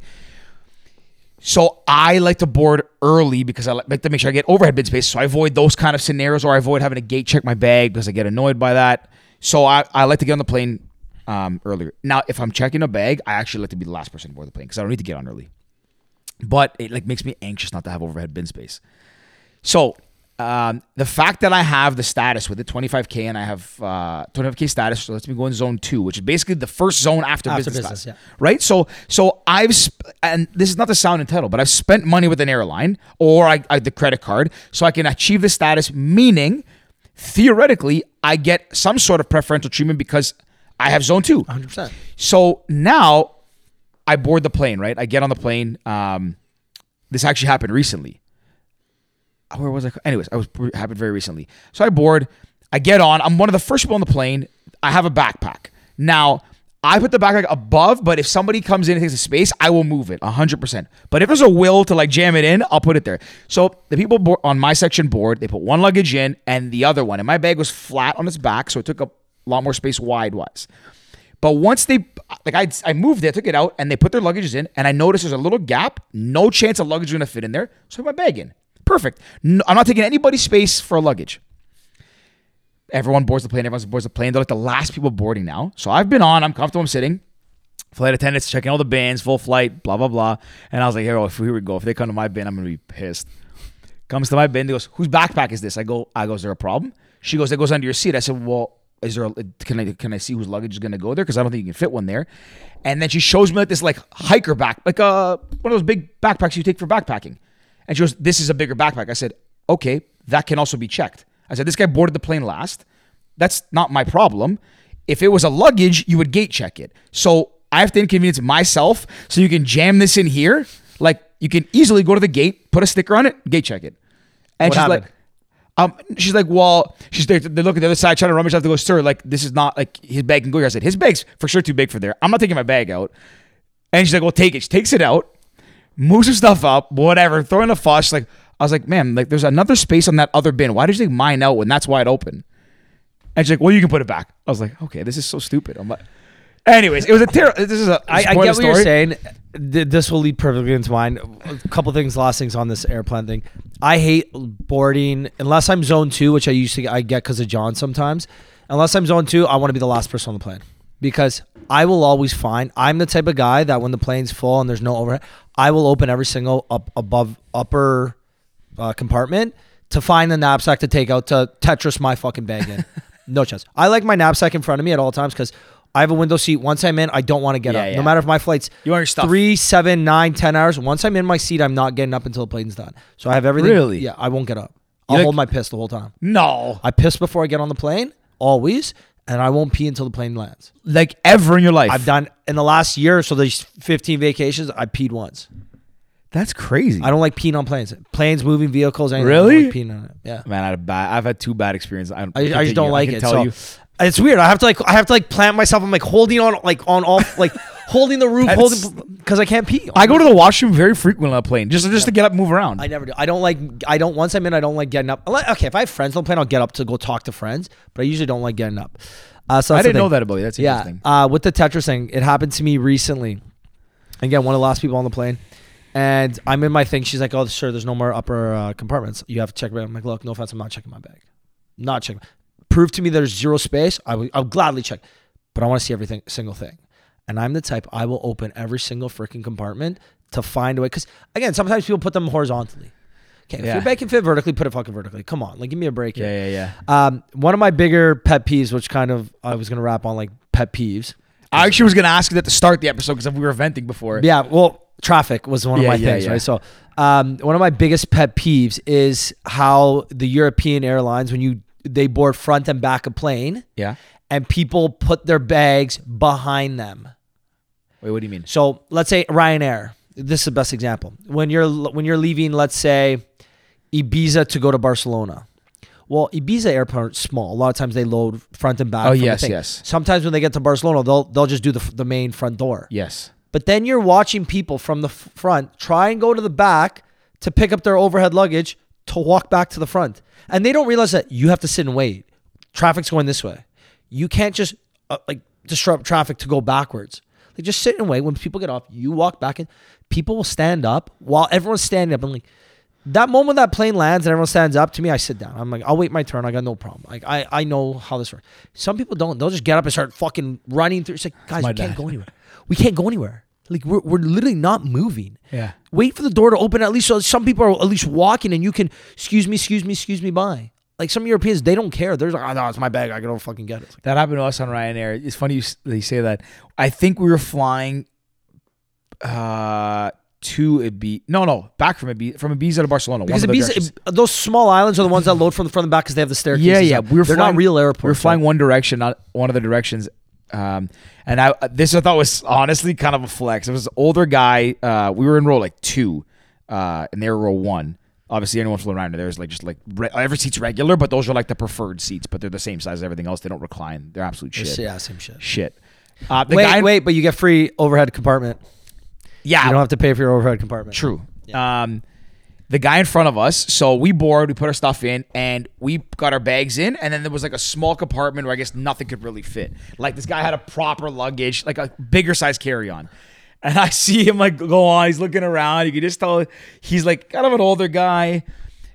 So I like to board early because I like like to make sure I get overhead bin space. So I avoid those kind of scenarios, or I avoid having to gate check my bag because I get annoyed by that. So I, I like to get on the plane um, earlier. Now, if I'm checking a bag, I actually like to be the last person to board the plane because I don't need to get on early. But it like makes me anxious not to have overhead bin space. So um, the fact that I have the status with the 25k, and I have uh, 25k status, so lets me go in zone two, which is basically the first zone after, After business, business, class, yeah. right? So, so I've sp- and this is not the sound entitled, but I've spent money with an airline or I, I the credit card, so I can achieve the status. Meaning, theoretically, I get some sort of preferential treatment because I have zone two. 100%. So now I board the plane, right? I get on the plane. Um, this actually happened recently. Where was I? Anyways, I was happened very recently. So I board. I get on. I'm one of the first people on the plane. I have a backpack. Now I put the backpack above, but if somebody comes in and takes a space, I will move it 100%. But if there's a will to like jam it in, I'll put it there. So the people board, on my section board, they put one luggage in and the other one. And my bag was flat on its back, so it took up a lot more space wide wise. But once they like I I moved it, took it out, and they put their luggages in, and I noticed there's a little gap. No chance a luggage gonna fit in there. So I put my bag in. Perfect. No, I'm not taking anybody's space for a luggage. Everyone boards the plane. Everyone boards the plane. They're like the last people boarding now. So I've been on. I'm comfortable. I'm sitting. Flight attendants checking all the bins, full flight, blah blah blah. And I was like, here, oh, here we go. If they come to my bin, I'm gonna be pissed. Comes to my bin. They goes, whose backpack is this? I go, I go, is there a problem? She goes, it goes under your seat. I said, well, is there? A, can I can I see whose luggage is gonna go there? Because I don't think you can fit one there. And then she shows me like this like hiker back, like uh one of those big backpacks you take for backpacking. And she goes, this is a bigger backpack. I said, okay, that can also be checked. I said, this guy boarded the plane last. That's not my problem. If it was a luggage, you would gate check it. So I have to inconvenience myself so you can jam this in here. Like you can easily go to the gate, put a sticker on it, gate check it. And What she's happened? like, um, she's like, well, she's. They look at the other side, trying to rummage out. They go, sir, like this is not like his bag can go here. I said, his bag's for sure too big for there. I'm not taking my bag out. And she's like, well, take it. She takes it out, moves her stuff up, whatever, throwing a fuss. Like I was like, ma'am, like there's another space on that other bin. Why did you take mine out when that's wide open? And she's like, well, you can put it back. I was like, okay, this is so stupid. I'm like, anyways, it was a terrible. This is a I, I get what you're saying. Th- This will lead perfectly into mine. A couple things, last things on this airplane thing. I hate boarding unless I'm zone two, which I usually I get because of John sometimes. Unless I'm zone two, I want to be the last person on the plane because I will always find. I'm the type of guy that when the plane's full and there's no overhead, I will open every single up above upper uh, compartment to find the knapsack to take out to Tetris my fucking bag in. no chance. I like my knapsack in front of me at all times because I have a window seat. Once I'm in, I don't want to get Yeah, up. yeah. No matter if my flight's You want your stuff. three, seven, nine, ten hours. Once I'm in my seat, I'm not getting up until the plane's done. So I have everything. Really? Yeah, I won't get up. I'll like- hold my piss the whole time. No, I piss before I get on the plane, always, and I won't pee until the plane lands. like ever in your life. I've done in the last year, so there's 15 vacations. I peed once. That's crazy. I don't like peeing on planes. Planes, moving vehicles. Anything, I Really? don't like peeing on it. Yeah. Man, I had a bad. I've had two bad experiences. I, I, I just don't like I can it. Tell so you, it's weird. I have to like I have to like plant myself. I'm like holding on like on all like holding the roof, That's- holding because I can't pee. I go to the washroom very frequently on a plane, just just to get up, and move around. I never do. I don't like. I don't. Once I'm in, I don't like getting up. Okay, if I have friends on the plane, I'll get up to go talk to friends. But I usually don't like getting up. Uh, so I that's the didn't know thing. that about you. That's Yeah. interesting. Uh, with the Tetris thing, it happened to me recently. Again, one of the last people on the plane. And I'm in my thing. She's like, "Oh, sir, there's no more upper uh, compartments. You have to check." your bag." I'm like, "Look, no offense, I'm not checking my bag. Not checking. Prove to me there's zero space. I will. I'll gladly check, but I want to see everything, single thing. And I'm the type I will open every single freaking compartment to find a way. Because again, sometimes people put them horizontally. Okay, if Yeah. your bag can fit vertically, put it fucking vertically. Come on, like give me a break. here. Yeah, yeah, yeah. Um, one of my bigger pet peeves, which kind of I was gonna wrap on like pet peeves. I actually was gonna ask you that to start the episode because we were venting before. Yeah, well, traffic was one of Yeah, my yeah, things, yeah. right? So, um, one of my biggest pet peeves is how the European airlines, when you they board front and back a plane, Yeah. and people put their bags behind them. Wait, what do you mean? So let's say Ryanair. This is the best example. When you're when you're leaving, let's say Ibiza to go to Barcelona. Well, Ibiza airport's small. A lot of times they load front and back. Oh, yes, yes. Sometimes when they get to Barcelona, they'll they'll just do the the main front door. Yes. But then you're watching people from the front try and go to the back to pick up their overhead luggage to walk back to the front. And they don't realize that you have to sit and wait. Traffic's going this way. You can't just uh, like disrupt traffic to go backwards. Like just sit and wait. When people get off, you walk back and people will stand up while everyone's standing up. And like that moment that plane lands and everyone stands up to me, I sit down. I'm like, I'll wait my turn. I got no problem. Like I, I know how this works. Some people don't. They'll just get up and start fucking running through. It's like, guys, my we can't go anywhere. We can't go anywhere. Like we're, we're literally not moving. Yeah. Wait for the door to open at least so some people are at least walking and you can excuse me, excuse me, excuse me by. Like some Europeans, they don't care. They're like, oh no, it's my bag. I can go fucking get it. Like, That happened to us on Ryanair. It's funny you, you say that. I think we were flying uh, to Ibiza. No, no, back from Ibiza, from Ibiza to Barcelona. because one of the Ibiza, directions. those small islands are the ones that load from the front and back because they have the staircase. yeah, yeah. We were They're flying, not real airports. We were flying right? one direction, not one of the directions. Um, and I this I thought was honestly kind of a flex. It was an older guy. Uh, we were in row like two, uh, and they were row one. Obviously, anyone flew around there's like just like re- every seat's regular, but those are like the preferred seats, but they're the same size as everything else. They don't recline. They're absolute shit. Yeah, same shit. Shit. Uh, the wait, guy, wait, but you get free overhead compartment. yeah, You don't have to pay for your overhead compartment. True. Um, the guy in front of us, so we board, we put our stuff in, and we got our bags in, and then there was like a small compartment where I guess nothing could really fit. Like this guy had a proper luggage, like a bigger size carry on. And I see him like go on, he's looking around. You can just tell he's like kind of an older guy,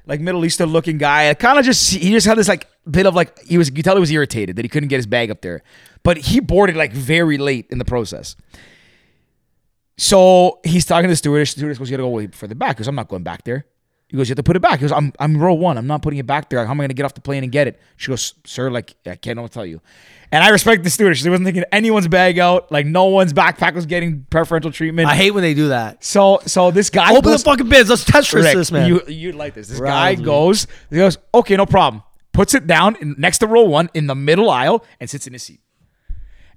like Middle Eastern looking guy. Kind of just he just had this like bit of like he was you tell he was irritated that he couldn't get his bag up there. But he boarded like very late in the process. So he's talking to the stewardess. The stewardess goes, "You gotta go wait for the back." He goes, "I'm not going back there." He goes, "You have to put it back." He goes, "I'm I'm row one. I'm not putting it back there. How am I gonna get off the plane and get it?" She goes, "Sir, like I can't know what to tell you." And I respect the stewardess. She wasn't taking anyone's bag out. Like no one's backpack was getting preferential treatment. I hate when they do that. so so this guy Open the fucking bins. Let's test Rick, this, man. You you like this? This guy goes. He goes, "Okay, no problem." Puts it down in, next to row one in the middle aisle and sits in his seat.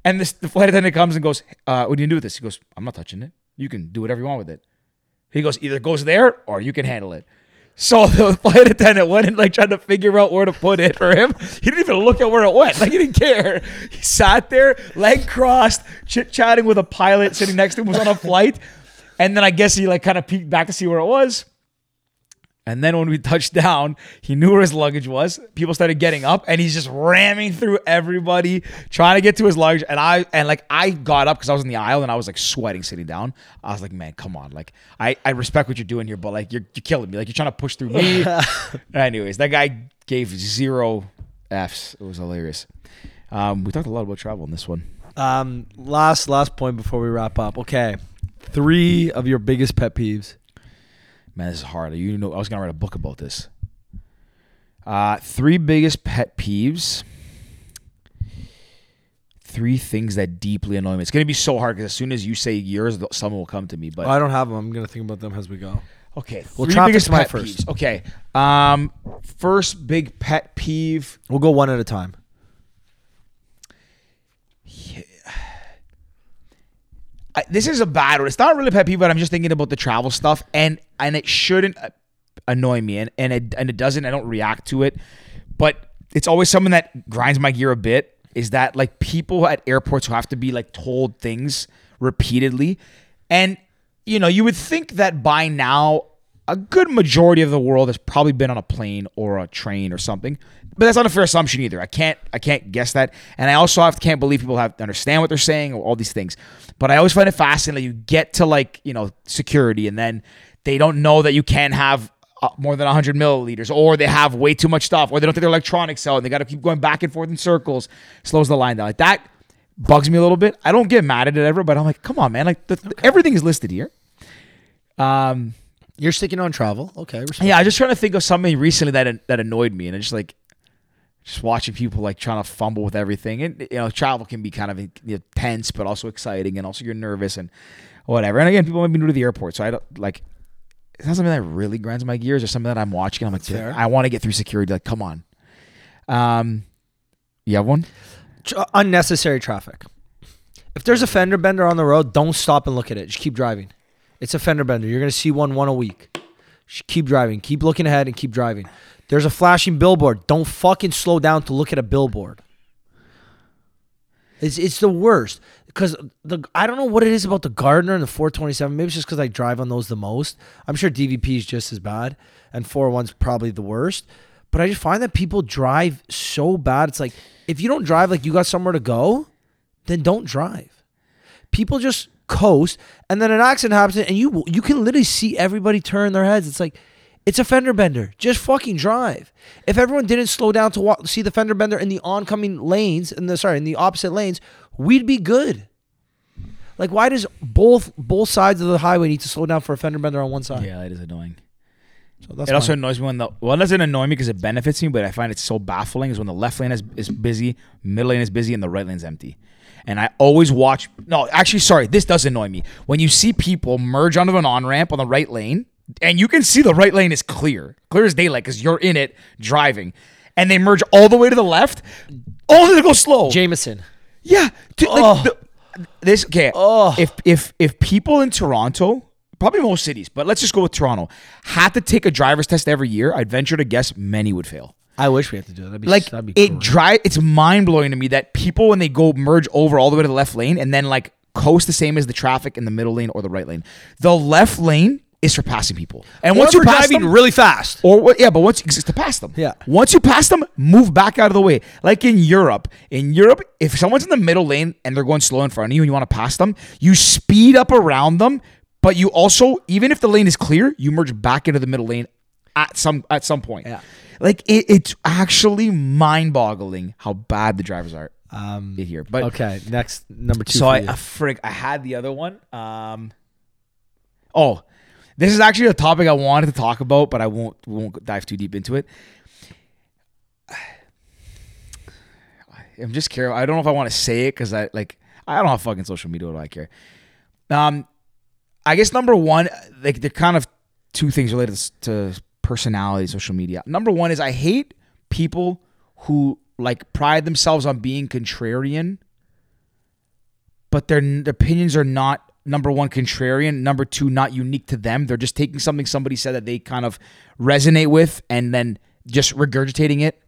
And this, the flight attendant comes and goes, uh, "What do you do with this?" He goes, "I'm not touching it. You can do whatever you want with it." He goes, "Either it goes there or you can handle it." So the flight attendant went and like tried to figure out where to put it for him. He didn't even look at where it went. Like he didn't care. He sat there, leg crossed, chit chatting with a pilot sitting next to him was on a flight. And then I guess he like kind of peeked back to see where it was. And then when we touched down, he knew where his luggage was. People started getting up, and he's just ramming through everybody, trying to get to his luggage. And I and like I got up because I was in the aisle and I was like sweating sitting down. I was like, man, come on, like I I respect what you're doing here, but like you're you're killing me. Like you're trying to push through me. Anyways, that guy gave zero f's. It was hilarious. Um, we talked a lot about travel in this one. Um, last last point before we wrap up. Okay, three of your biggest pet peeves. Man, this is hard. You know, I was gonna write a book about this. Uh, three biggest pet peeves. Three things that deeply annoy me. It's gonna be so hard because as soon as you say yours, someone will come to me. But I don't have them. I'm gonna think about them as we go. okay, Well, three traffic's biggest pet first. peeves. Okay, um, first big pet peeve. We'll go one at a time. I, this is a bad one. It's not really pet peeve, but I'm just thinking about the travel stuff, and and it shouldn't uh, annoy me, and and it and it doesn't. I don't react to it, but it's always something that grinds my gear a bit. Is that like people at airports who have to be like told things repeatedly, and you know you would think that by now a good majority of the world has probably been on a plane or a train or something. But that's not a fair assumption either. I can't I can't guess that. And I also have, can't believe people have to understand what they're saying or all these things. But I always find it fascinating that you get to like, you know, security and then they don't know that you can't have uh, more than 100 milliliters or they have way too much stuff or they don't take their electronics out and they got to keep going back and forth in circles. Slows the line down. Like that bugs me a little bit. I don't get mad at it ever, but I'm like, come on, man. Like the, everything is listed here. Um, You're sticking on travel. Okay. Respect. yeah, I was just trying to think of something recently that that annoyed me, and I just like just watching people like trying to fumble with everything, and you know, travel can be kind of you know, tense, but also exciting, and also you're nervous and whatever. And again, people might be new to the airport, so I don't like. It's not something that really grinds my gears, or something that I'm watching. I'm like, fair. I want to get through security. Like, come on. Um, you have one? Unnecessary traffic. If there's a fender bender on the road, don't stop and look at it. Just keep driving. It's a fender bender. You're gonna see one one a week. Keep driving. Keep looking ahead and keep driving. There's a flashing billboard. Don't fucking slow down to look at a billboard. It's it's the worst because the I don't know what it is about the Gardiner and the 427. Maybe it's just because I drive on those the most. I'm sure DVP is just as bad, and 401's probably the worst. But I just find that people drive so bad. It's like if you don't drive like you got somewhere to go, then don't drive. People just coast, and then an accident happens, and you you can literally see everybody turn their heads. It's like it's a fender bender. Just fucking drive. If everyone didn't slow down to walk, see the fender bender in the oncoming lanes, in the sorry, in the opposite lanes, we'd be good. Like, why does both both sides of the highway need to slow down for a fender bender on one side? Yeah, that is annoying. So that's it also annoys me when the well, it doesn't annoy me because it benefits me, but I find it so baffling is when the left lane is, is busy, middle lane is busy, and the right lane's empty. And I always watch. No, actually, sorry, this does annoy me when you see people merge onto an on ramp on the right lane, and you can see the right lane is clear, clear as daylight, because you're in it driving, and they merge all the way to the left, oh, only to go slow. Jameson. Yeah. dude, like, Oh. the- this okay. Oh. If if if people in Toronto, probably most cities, but let's just go with Toronto, had to take a driver's test every year, I'd venture to guess many would fail. I wish we had to do it. That'd be Like that'd be it dry it's mind blowing to me that people when they go merge over all the way to the left lane and then like coast the same as the traffic in the middle lane or the right lane. The left lane is for passing people. And once you for pass driving them, really fast. or what? Yeah, but once it's to pass them. Yeah. Once you pass them, move back out of the way. Like in Europe, in Europe, if someone's in the middle lane and they're going slow in front of you and you want to pass them, you speed up around them. But you also, even if the lane is clear, you merge back into the middle lane at some at some point. Yeah. Like it, it's actually mind-boggling how bad the drivers are Um, here. But okay, next number two. so I. I frig, I had the other one. Um, oh, this is actually a topic I wanted to talk about, but I won't won't dive too deep into it. I'm just careful. I don't know if I want to say it because I like I don't have fucking social media. What do I care? Um, I guess number one, like they're kind of two things related to personality, social media. Number one is I hate people who like pride themselves on being contrarian, but their, their opinions are not number one contrarian, number two not unique to them. They're just taking something somebody said that they kind of resonate with and then just regurgitating it.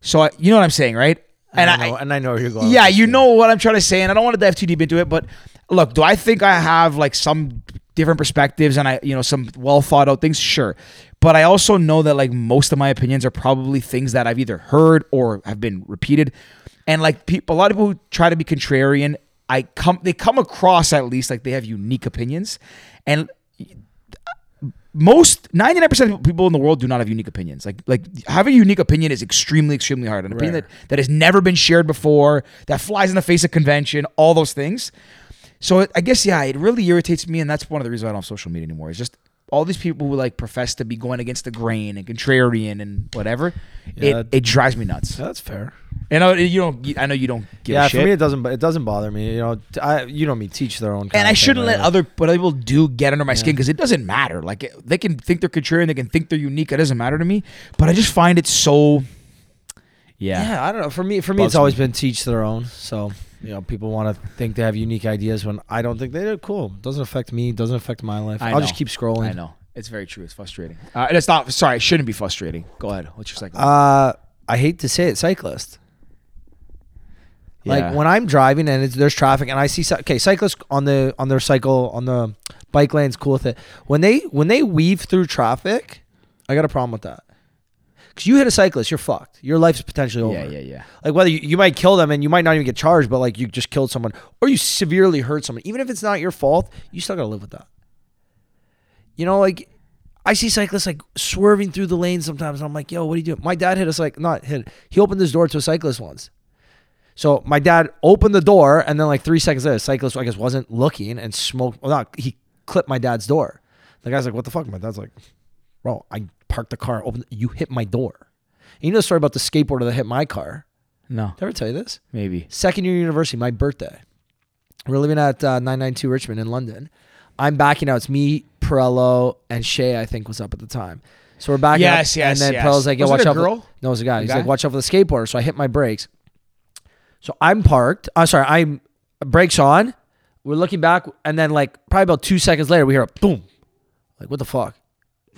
So I, you know what I'm saying, right? and I, know, and I know where you're going. Yeah, you know what I'm trying to say, and I don't want to dive too deep into it, but look, do I think I have like some different perspectives and I, you know, some well thought out things? Sure. But I also know that like most of my opinions are probably things that I've either heard or have been repeated. And like people, a lot of people who try to be contrarian, I come, they come across at least like they have unique opinions. And uh, most 99% of people in the world do not have unique opinions. Like like having a unique opinion is extremely extremely hard. An opinion Rare. that, that has never been shared before, that flies in the face of convention, all those things. So I guess yeah, it really irritates me, and that's one of the reasons I don't have social media anymore. Is just all these people who like profess to be going against the grain and contrarian and whatever. Yeah. It it drives me nuts. That's fair. And I, you don't. I know you don't give yeah, a shit. for me it doesn't. It doesn't bother me. You know, I you know me teach their own. Kind and I of thing, shouldn't let right? other what other people do get under my skin because it doesn't matter. Like it- they can think they're contrarian, they can think they're unique. It doesn't matter to me. But I just find it so. Yeah. Yeah, I don't know. For me, for me, Bugs it's always me. been teach their own. So you know, people want to think they have unique ideas when I don't think they do. Cool. Doesn't affect me. Doesn't affect my life. I I'll just keep scrolling. I know it's very true. It's frustrating. Uh, and it's not. Sorry, it shouldn't be frustrating. Go ahead. What's your second? Uh, I hate to say it, cyclist. Like Yeah. when I'm driving and it's, there's traffic and I see okay cyclists on the on their cycle on the bike lanes cool with it. When they when they weave through traffic, I got a problem with that. Cause you hit a cyclist, you're fucked. Your life's potentially over. yeah, yeah, yeah. Like whether you, you might kill them and you might not even get charged, but like you just killed someone or you severely hurt someone, even if it's not your fault, you still gotta live with that. You know, like I see cyclists like swerving through the lane sometimes, and I'm like, yo, what are you doing? My dad hit us like not hit. He opened his door to a cyclist once. So my dad opened the door, and then like three seconds later, a cyclist I guess wasn't looking and smoked. Well, not he clipped my dad's door. The guy's like, "What the fuck?" My dad's like, "Bro, I parked the car. Open. You hit my door." And you know the story about the skateboarder that hit my car? No, Did I ever tell you this? maybe. Second year university, my birthday. We're living at uh, 992 Richmond in London. I'm backing out. It's me, Perello, and Shay, I think, was up at the time. So we're backing Yes, up. yes, And then yes. Perello's like, yo, watch a out. for- girl? no, it was a guy. He's guy? like, watch out for the skateboarder. So I hit my brakes. So I'm parked. I'm sorry, I'm brakes on. We're looking back, and then like probably about two seconds later, we hear a boom. Like, what the fuck?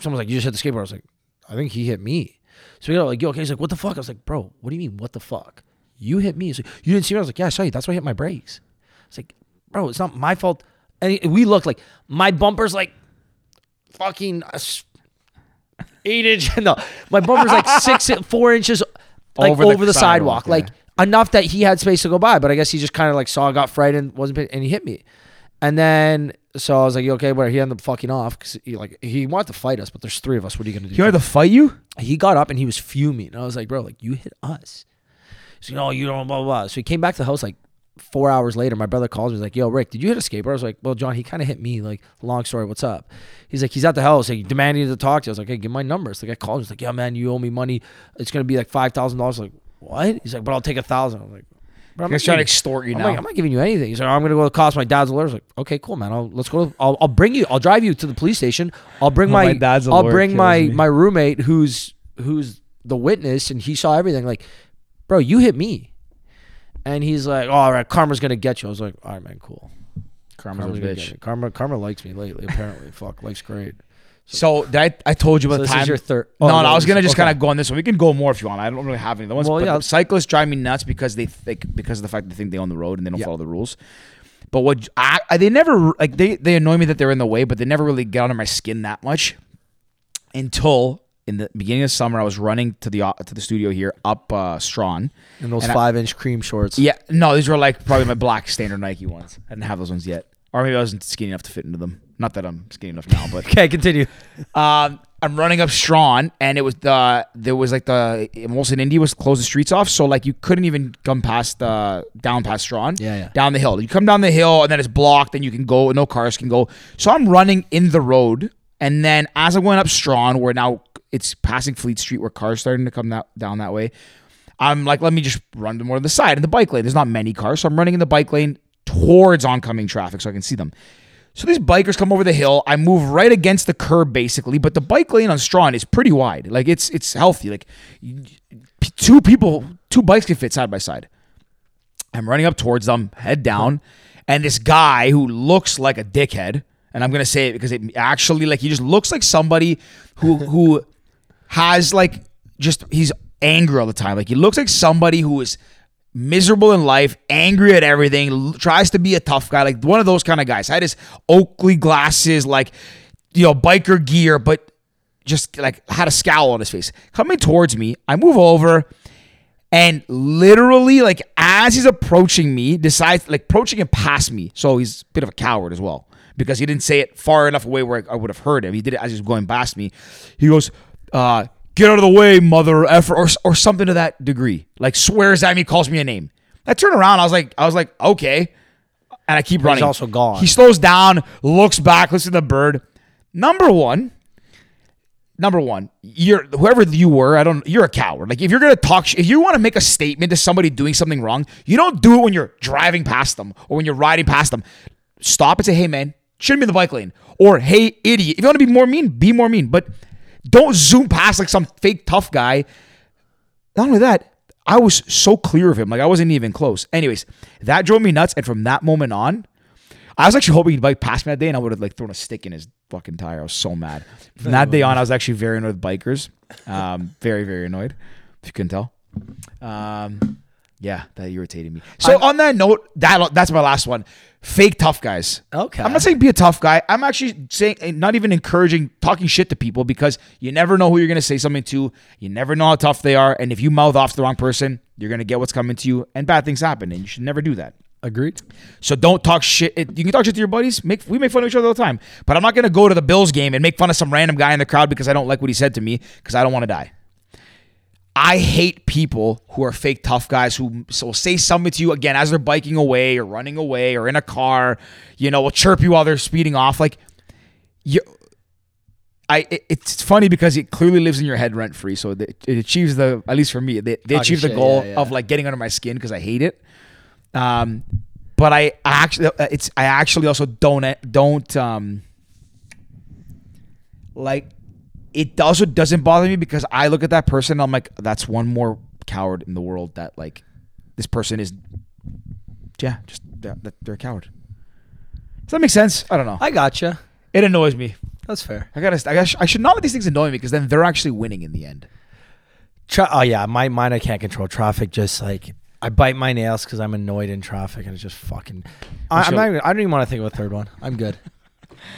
Someone's like, you just hit the skateboard. I was like, I think he hit me. So we go like, yo, okay. He's like, what the fuck? I was like, bro, what do you mean, what the fuck? You hit me. He's like, you didn't see me. I was like, yeah, I saw you. That's why I hit my brakes. It's like, bro, it's not my fault. And we look like my bumper's like fucking uh, eight inch. No, my bumper's like six, four inches like Over over the the, sidewalk, sidewalk, like enough that he had space to go by. But I guess he just kind of like saw, got frightened, wasn't, and he hit me. And then so I was like, okay?" But he ended up fucking off because he like he wanted to fight us, but there's three of us. What are you gonna do? He wanted to fight you. he got up and he was fuming. And I was like, bro, like you hit us. He's like, no, you don't, blah, blah, blah. So he came back to the house like four hours later. My brother calls me. He's like, yo, Rick, did you hit a skateboard? I was like, well, John, he kind of hit me. Like, long story, what's up? He's like, he's at the house. Like, demanding to talk to you. I was like, hey, give my number. So the guy called me. He's like, yeah, man, you owe me money. It's going to be like $5,000. Like, what? He's like, but I'll take a thousand. I'm like, bro, I'm He's trying to extort you I'm now. like, I'm not giving you anything. He's like, I'm gonna go to cost my dad's lawyer. I was like, okay, cool, man. I'll let's go. I'll, I'll bring you. I'll drive you to the police station. I'll bring my, my dad's I'll bring my me. my roommate who's who's the witness and he saw everything. Like, bro, you hit me. And he's like, oh, all right, karma's gonna get you. I was like, all right, man, cool. Karma's Karma's a bitch. Karma, karma likes me lately. Apparently, fuck, life's great. So that I told you So about this the time. is your third. no, oh, no, I was gonna just okay. kind of go on this one. We can go more if you want. I don't really have any other ones. Well, but yeah. the cyclists drive me nuts because they think because of the fact that they think they own the road and they don't Yeah. follow the rules. But what I, I they never like they they annoy me that they're in the way, but they never really get under my skin that much until in the beginning of summer I was running to the uh, to the studio here up uh, Strachan. in those and I- five inch cream shorts. Yeah, no, these were like probably my black standard Nike ones. I didn't have those ones yet, or maybe I wasn't skinny enough to fit into them. Not that I'm skinny enough now, but Okay, continue. um, I'm running up Strachan, and it was the there was like the Molson Indy was closed the streets off, so like you couldn't even come past uh, down past Strachan. Yeah, yeah. Down the hill, you come down the hill, and then it's blocked, and you can go. No cars can go. So I'm running in the road, and then as I went up Strachan, where now it's passing Fleet Street, where cars starting to come that, down that way. I'm like, let me just run to more to the side in the bike lane. There's not many cars, so I'm running in the bike lane towards oncoming traffic so I can see them. So these bikers come over the hill. I move right against the curb basically, but the bike lane on Strachan is pretty wide. Like it's it's healthy. Like two people, two bikes can fit side by side. I'm running up towards them, head down, and this guy who looks like a dickhead, and I'm gonna say it because it actually like he just looks like somebody who who has like just he's angry all the time. Like he looks like somebody who is miserable in life, angry at everything, tries to be a tough guy, like one of those kind of guys. Had his Oakley glasses, like you know, biker gear, but just like had a scowl on his face. Coming towards me, I move over and literally like as he's approaching me, decides like approaching him past me. So he's a bit of a coward as well. because he didn't say it far enough away where I, would have heard him. He did it as he was going past me. He goes, uh, "Get out of the way, mother effer," or or something to that degree. Like swears at me, calls me a name. I turn around. I was like, I was like, okay, and I keep running. He's also gone. He slows down, looks back, listens to the bird. Number one, number one, you're whoever you were. I don't. You're a coward. Like if you're gonna talk, sh- if you want to make a statement to somebody doing something wrong, you don't do it when you're driving past them or when you're riding past them. Stop and say, "Hey, man, shouldn't be in the bike lane," or "Hey, idiot." If you want to be more mean, be more mean. But don't zoom past like some fake tough guy. Not only that, I was so clear of him. Like I wasn't even close. Anyways, that drove me nuts. And from that moment on, I was actually hoping he'd bike past me that day and I would have like thrown a stick in his fucking tire. I was so mad. From that day on, I was actually very annoyed with bikers. Um, very, very annoyed, if you can tell. Um, yeah, that irritated me. So on that note, that that's my last one. Fake tough guys. Okay. I'm not saying be a tough guy. I'm actually saying eh, not even encouraging talking shit to people because you never know who you're gonna say something to. You never know how tough they are, and if you mouth off to the wrong person, you're gonna get what's coming to you, and bad things happen, and you should never do that. Agreed. So don't talk shit. You can talk shit to your buddies. Make we make fun of each other all the time. But I'm not gonna go to the Bills game and make fun of some random guy in the crowd because I don't like what he said to me because I don't want to die. I hate people who are fake tough guys who will say something to you again as they're biking away or running away or in a car. You know, will chirp you while they're speeding off. Like you. I, it- it's funny because it clearly lives in your head rent free, so it, it achieves the at least for me they, they achieve the shit, goal yeah, yeah. of like getting under my skin because I hate it. Um, but I, I actually uh, it's I actually also don't don't um like it also doesn't bother me because I look at that person and I'm like that's one more coward in the world that like this person is yeah just that, that they're a coward. Does that make sense? I don't know. I gotcha. it annoys me. That's fair. I gotta I, gotta, I should not let these things annoy me because then they're actually winning in the end. Tra- oh yeah, my mine I can't control. Traffic just like I bite my nails because I'm annoyed in traffic and it's just fucking. I, I'm not. Even, I don't even want to think of a third one. I'm good.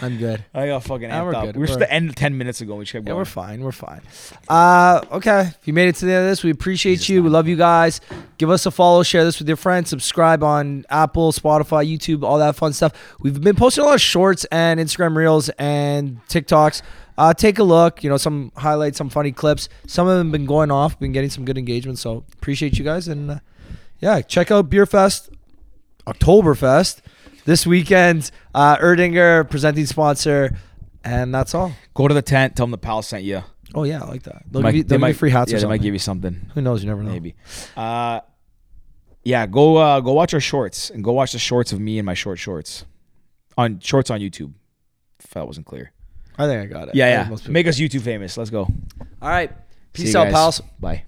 I'm good. I got fucking amped we're up. good. We were We're- to end ten minutes ago. We just kept Yeah, we're fine. We're fine. Uh, okay. If you made it to the end of this, we appreciate you. We love you guys. Give us a follow. Share this with your friends. Subscribe on Apple, Spotify, YouTube, all that fun stuff. We've been posting a lot of shorts and Instagram reels and TikToks. Uh, take a look. You know, some highlights, some funny clips. Some of them have been going off. Been getting some good engagement. So appreciate you guys. And uh, yeah, check out Beer Fest, Oktoberfest this weekend. Uh, Erdinger presenting sponsor, and that's all. Go to the tent. Tell them the pal sent you. Oh yeah, I like that. They'll Might- give you, they they'll give might you free hats Yeah, or they something. might give you something. Who knows? You never know. Maybe. Uh, yeah, go uh, go watch our shorts and go watch the shorts of me and my short shorts on shorts on YouTube. If that wasn't clear. I think I got it. Yeah, yeah. think most people- Make us YouTube famous. Let's go. All right. Peace out, guys. pals. Bye.